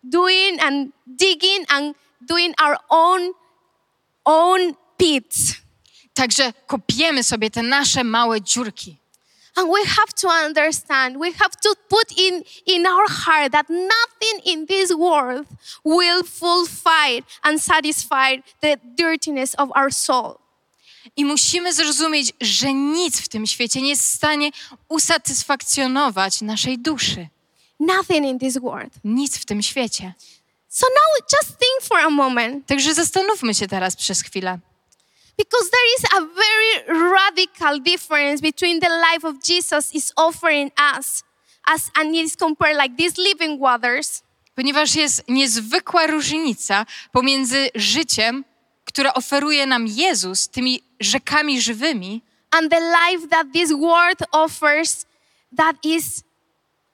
doing and digging and doing our own, own pits. Także kopiemy sobie te nasze małe dziurki. And we have to understand, we have to put in, in our heart that nothing in this world will fulfill and satisfy the dirtiness of our soul. I musimy zrozumieć, że nic w tym świecie nie jest w stanie usatysfakcjonować naszej duszy. Nothing in this world. Nic w tym świecie. So now just think for a moment, Także zastanówmy się teraz przez chwilę. Because there is a very radical difference between the life of Jesus is offering us, as and it is compared like these living waters, Ponieważ jest niezwykła różnica pomiędzy życiem, które oferuje nam Jezus, tymi rzekami żywymi, and the life that this world offers, that is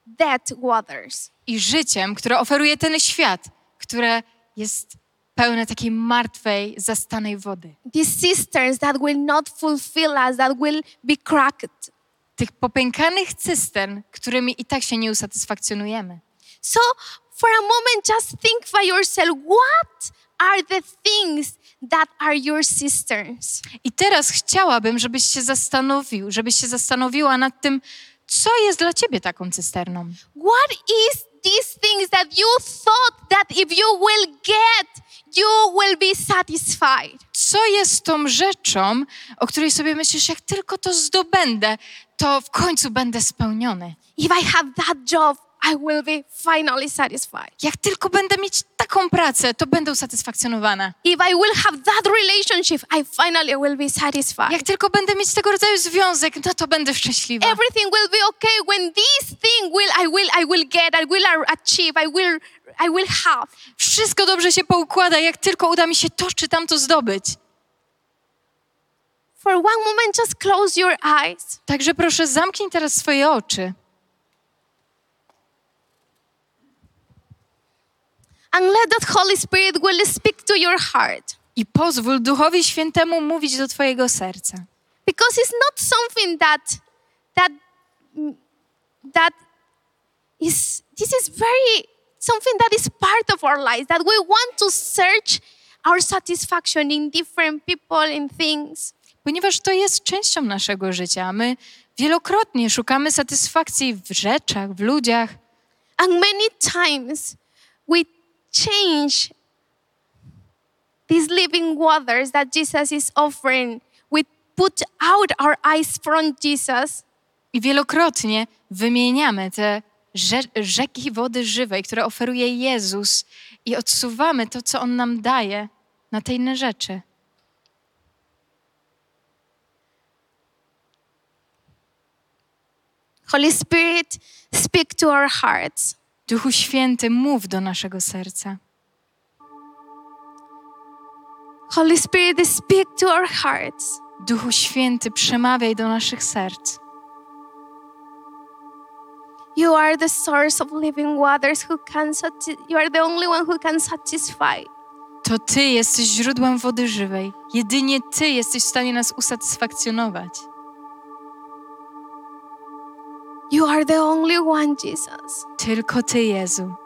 dead waters. i życiem, które oferuje ten świat, które jest pełne takiej martwej, zastanej wody. these cisterns that will not fulfill us, that will be cracked. Tych popękanych cystern, którymi i tak się nie usatysfakcjonujemy. So, for a moment, just think by yourself what are the things that are your cisterns? I teraz chciałabym, żebyś się zastanowił, żebyś się zastanowiła nad tym, co jest dla ciebie taką cysterną. What is these things that you thought that if you will get, you will be satisfied? Co jest tą rzeczą, o której sobie myślisz, jak tylko to zdobędę, to w końcu będę spełniony. If I have that job, I will be finally satisfied. Jak tylko będę mieć taką pracę, to będę usatysfakcjonowana. If I will have that relationship, I finally will be satisfied. Jak tylko będę mieć tego rodzaju związek, no to będę szczęśliwa. everything will be okay when this thing will I will I will get I will achieve I will I will have Wszystko dobrze się poukłada, jak tylko uda mi się to czy tamto zdobyć. for one moment just close your eyes Także proszę, zamknij teraz swoje oczy and let that Holy Spirit will speak to your heart i pozwól Duchowi Świętemu mówić do twojego serca. because it's not something that that that is this is very something that is part of our lives that we want to search our satisfaction in different people and things Ponieważ to jest częścią naszego życia. My wielokrotnie szukamy satysfakcji w rzeczach, w ludziach, And many times we change these living waters that Jesus is offering. We put out our eyes from Jesus i wielokrotnie wymieniamy te rze- rzeki wody żywej, które oferuje Jezus, i odsuwamy to, co On nam daje, na te inne rzeczy. Holy Spirit, speak to our hearts. Duchu Święty, mów do naszego serca. Holy Spirit, speak to our hearts. Duchu Święty, przemawiaj do naszych serc. You are the source of living waters who can you are the only one who can satisfy. To Ty jesteś źródłem wody żywej. Jedynie Ty jesteś w stanie nas usatysfakcjonować. You are the only one, Jesus. Tylko Ty, Jezu.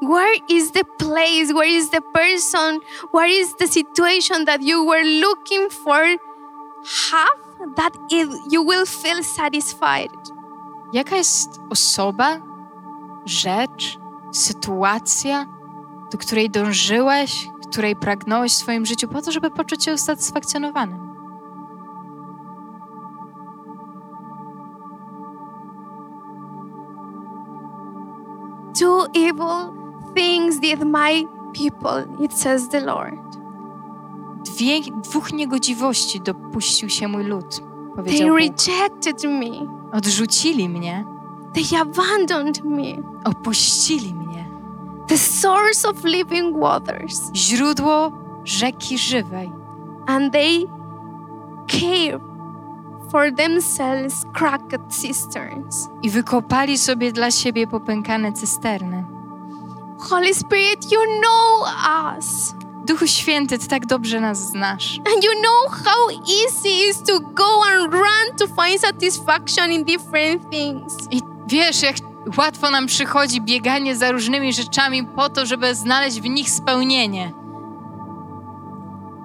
Where is the place? Where is the person? Where is the situation that you were looking for? Have that it, you will feel satisfied. Jaka jest osoba, rzecz, sytuacja, do której dążyłeś, której pragnąłeś w swoim życiu po to, żeby poczuć się usatysfakcjonowanym? Two evil things did my people, it says the Lord. Dwie, dwóch niegodziwości dopuścił się mój lud, They powiedział Bóg. rejected me, Odrzucili mnie, they abandoned me, opuścili mnie. The source of living waters, Źródło rzeki żywej. and they cave for themselves cracked cisterns. I wykopali sobie dla siebie popękane cysterny. Holy Spirit, you know us. Duchu Święty, Ty tak dobrze nas znasz. And you know how easy it is to go and run to find satisfaction in different things. I wiesz, jak łatwo nam przychodzi bieganie za różnymi rzeczami po to, żeby znaleźć w nich spełnienie.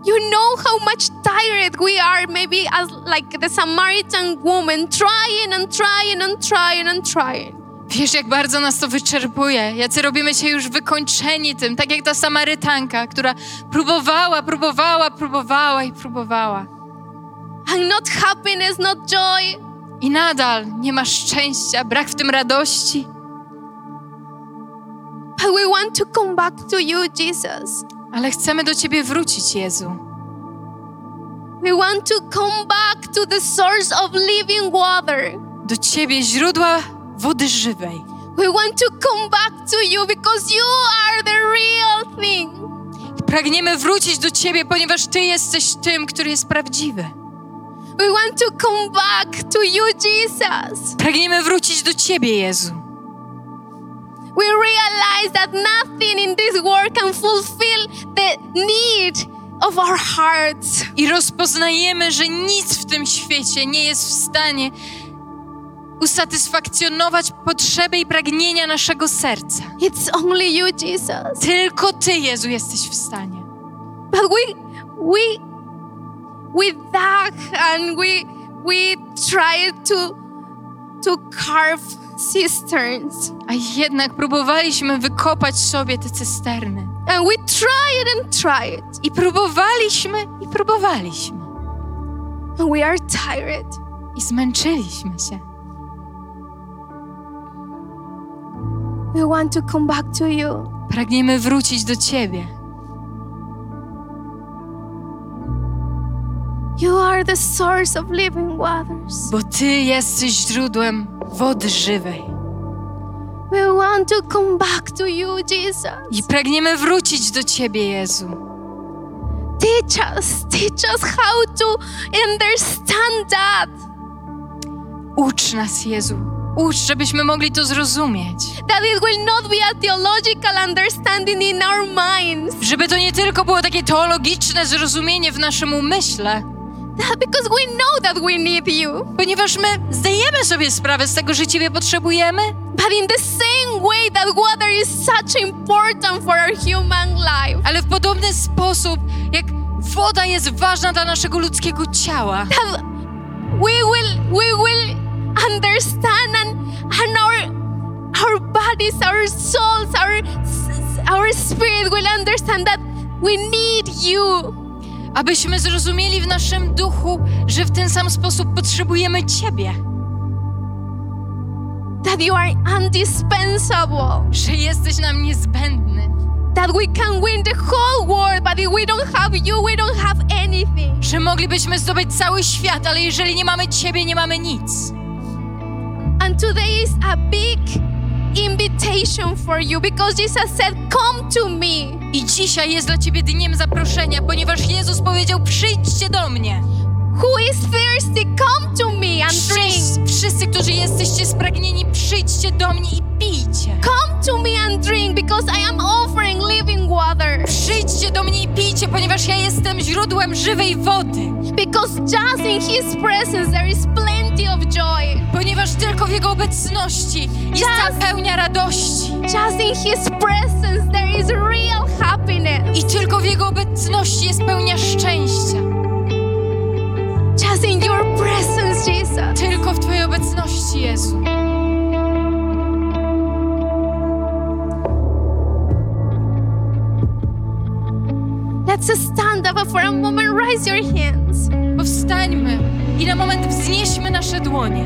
You know how much tired we are, maybe as like the Samaritan woman, trying and trying and trying and trying. Wiesz, jak bardzo nas to wyczerpuje. Jacy robimy się już wykończeni tym, tak jak ta Samarytanka, która próbowała, próbowała, próbowała i próbowała. And not happiness, not joy. I nadal nie masz szczęścia, brak w tym radości. But we want to come back to you, Jesus. Ale chcemy do Ciebie wrócić, Jezu. We want to come back to the source of living water. Do Ciebie, źródła wody żywej. We want to come back to you because you are the real thing. Pragniemy wrócić do Ciebie, ponieważ Ty jesteś tym, który jest prawdziwy. We want to come back to you, Jesus. Pragniemy wrócić do Ciebie, Jezu. We realize that nothing in this world can fulfill the need of our hearts. I rozpoznajemy, że nic w tym świecie nie jest w stanie usatysfakcjonować potrzeby i pragnienia naszego serca. It's only you, Jesus. Tylko Ty, Jezu, jesteś w stanie. But we we we dug and we we tried to to carve cisterns. A jednak próbowaliśmy wykopać sobie te cysterny. And we tried and tried. I próbowaliśmy, i próbowaliśmy. And we are tired. I zmęczyliśmy się. We want to come back to you. Pragniemy wrócić do Ciebie. You are the source of living waters. Bo Ty jesteś źródłem wody żywej. We want to come back to you, I Jesus. pragniemy wrócić do Ciebie, Jezu. Teach us, teach us how to understand that. Ucz nas, Jezu. Ucz, żebyśmy mogli to zrozumieć. That it will not be a theological understanding in our minds. Żeby to nie tylko było takie teologiczne zrozumienie w naszym umyśle, because we know that we need you. ponieważ my zdajemy sobie sprawę z tego, że Ciebie potrzebujemy, But in the same way that water is such important for our human life. ale w podobny sposób, jak woda jest ważna dla naszego ludzkiego ciała, That we will we will understand and, and our our bodies, our souls, our our spirit will understand that we need you. Abyśmy zrozumieli w naszym duchu, że w ten sam sposób potrzebujemy Ciebie, That you are indispensable. że jesteś nam niezbędny, That we can win the whole world, but if we don't have you, we don't have anything. że moglibyśmy zdobyć cały świat, ale jeżeli nie mamy Ciebie, nie mamy nic. And today is a big invitation for you because Jesus said, Come to me. I dzisiaj jest dla Ciebie dniem zaproszenia, ponieważ Jezus powiedział: Przyjdźcie do mnie. Who is thirsty, come to me and drink. Wszyscy, którzy jesteście spragnieni, przyjdźcie do mnie i pijcie. Come to me and drink because I am offering living water. Przyjdźcie do mnie i pijcie, ponieważ ja jestem źródłem żywej wody. Because just in His presence there is plenty plenty of joy. ponieważ tylko w Jego obecności jest ta Just- pełnia radości. Just in His presence, there is real happiness. I tylko w Jego obecności jest pełnia szczęścia. Just in your presence, Jesus. Tylko w Twojej obecności, Jezu. Let's stand up for a moment. Raise your hands. Powstańmy i na moment wznieśmy nasze dłonie.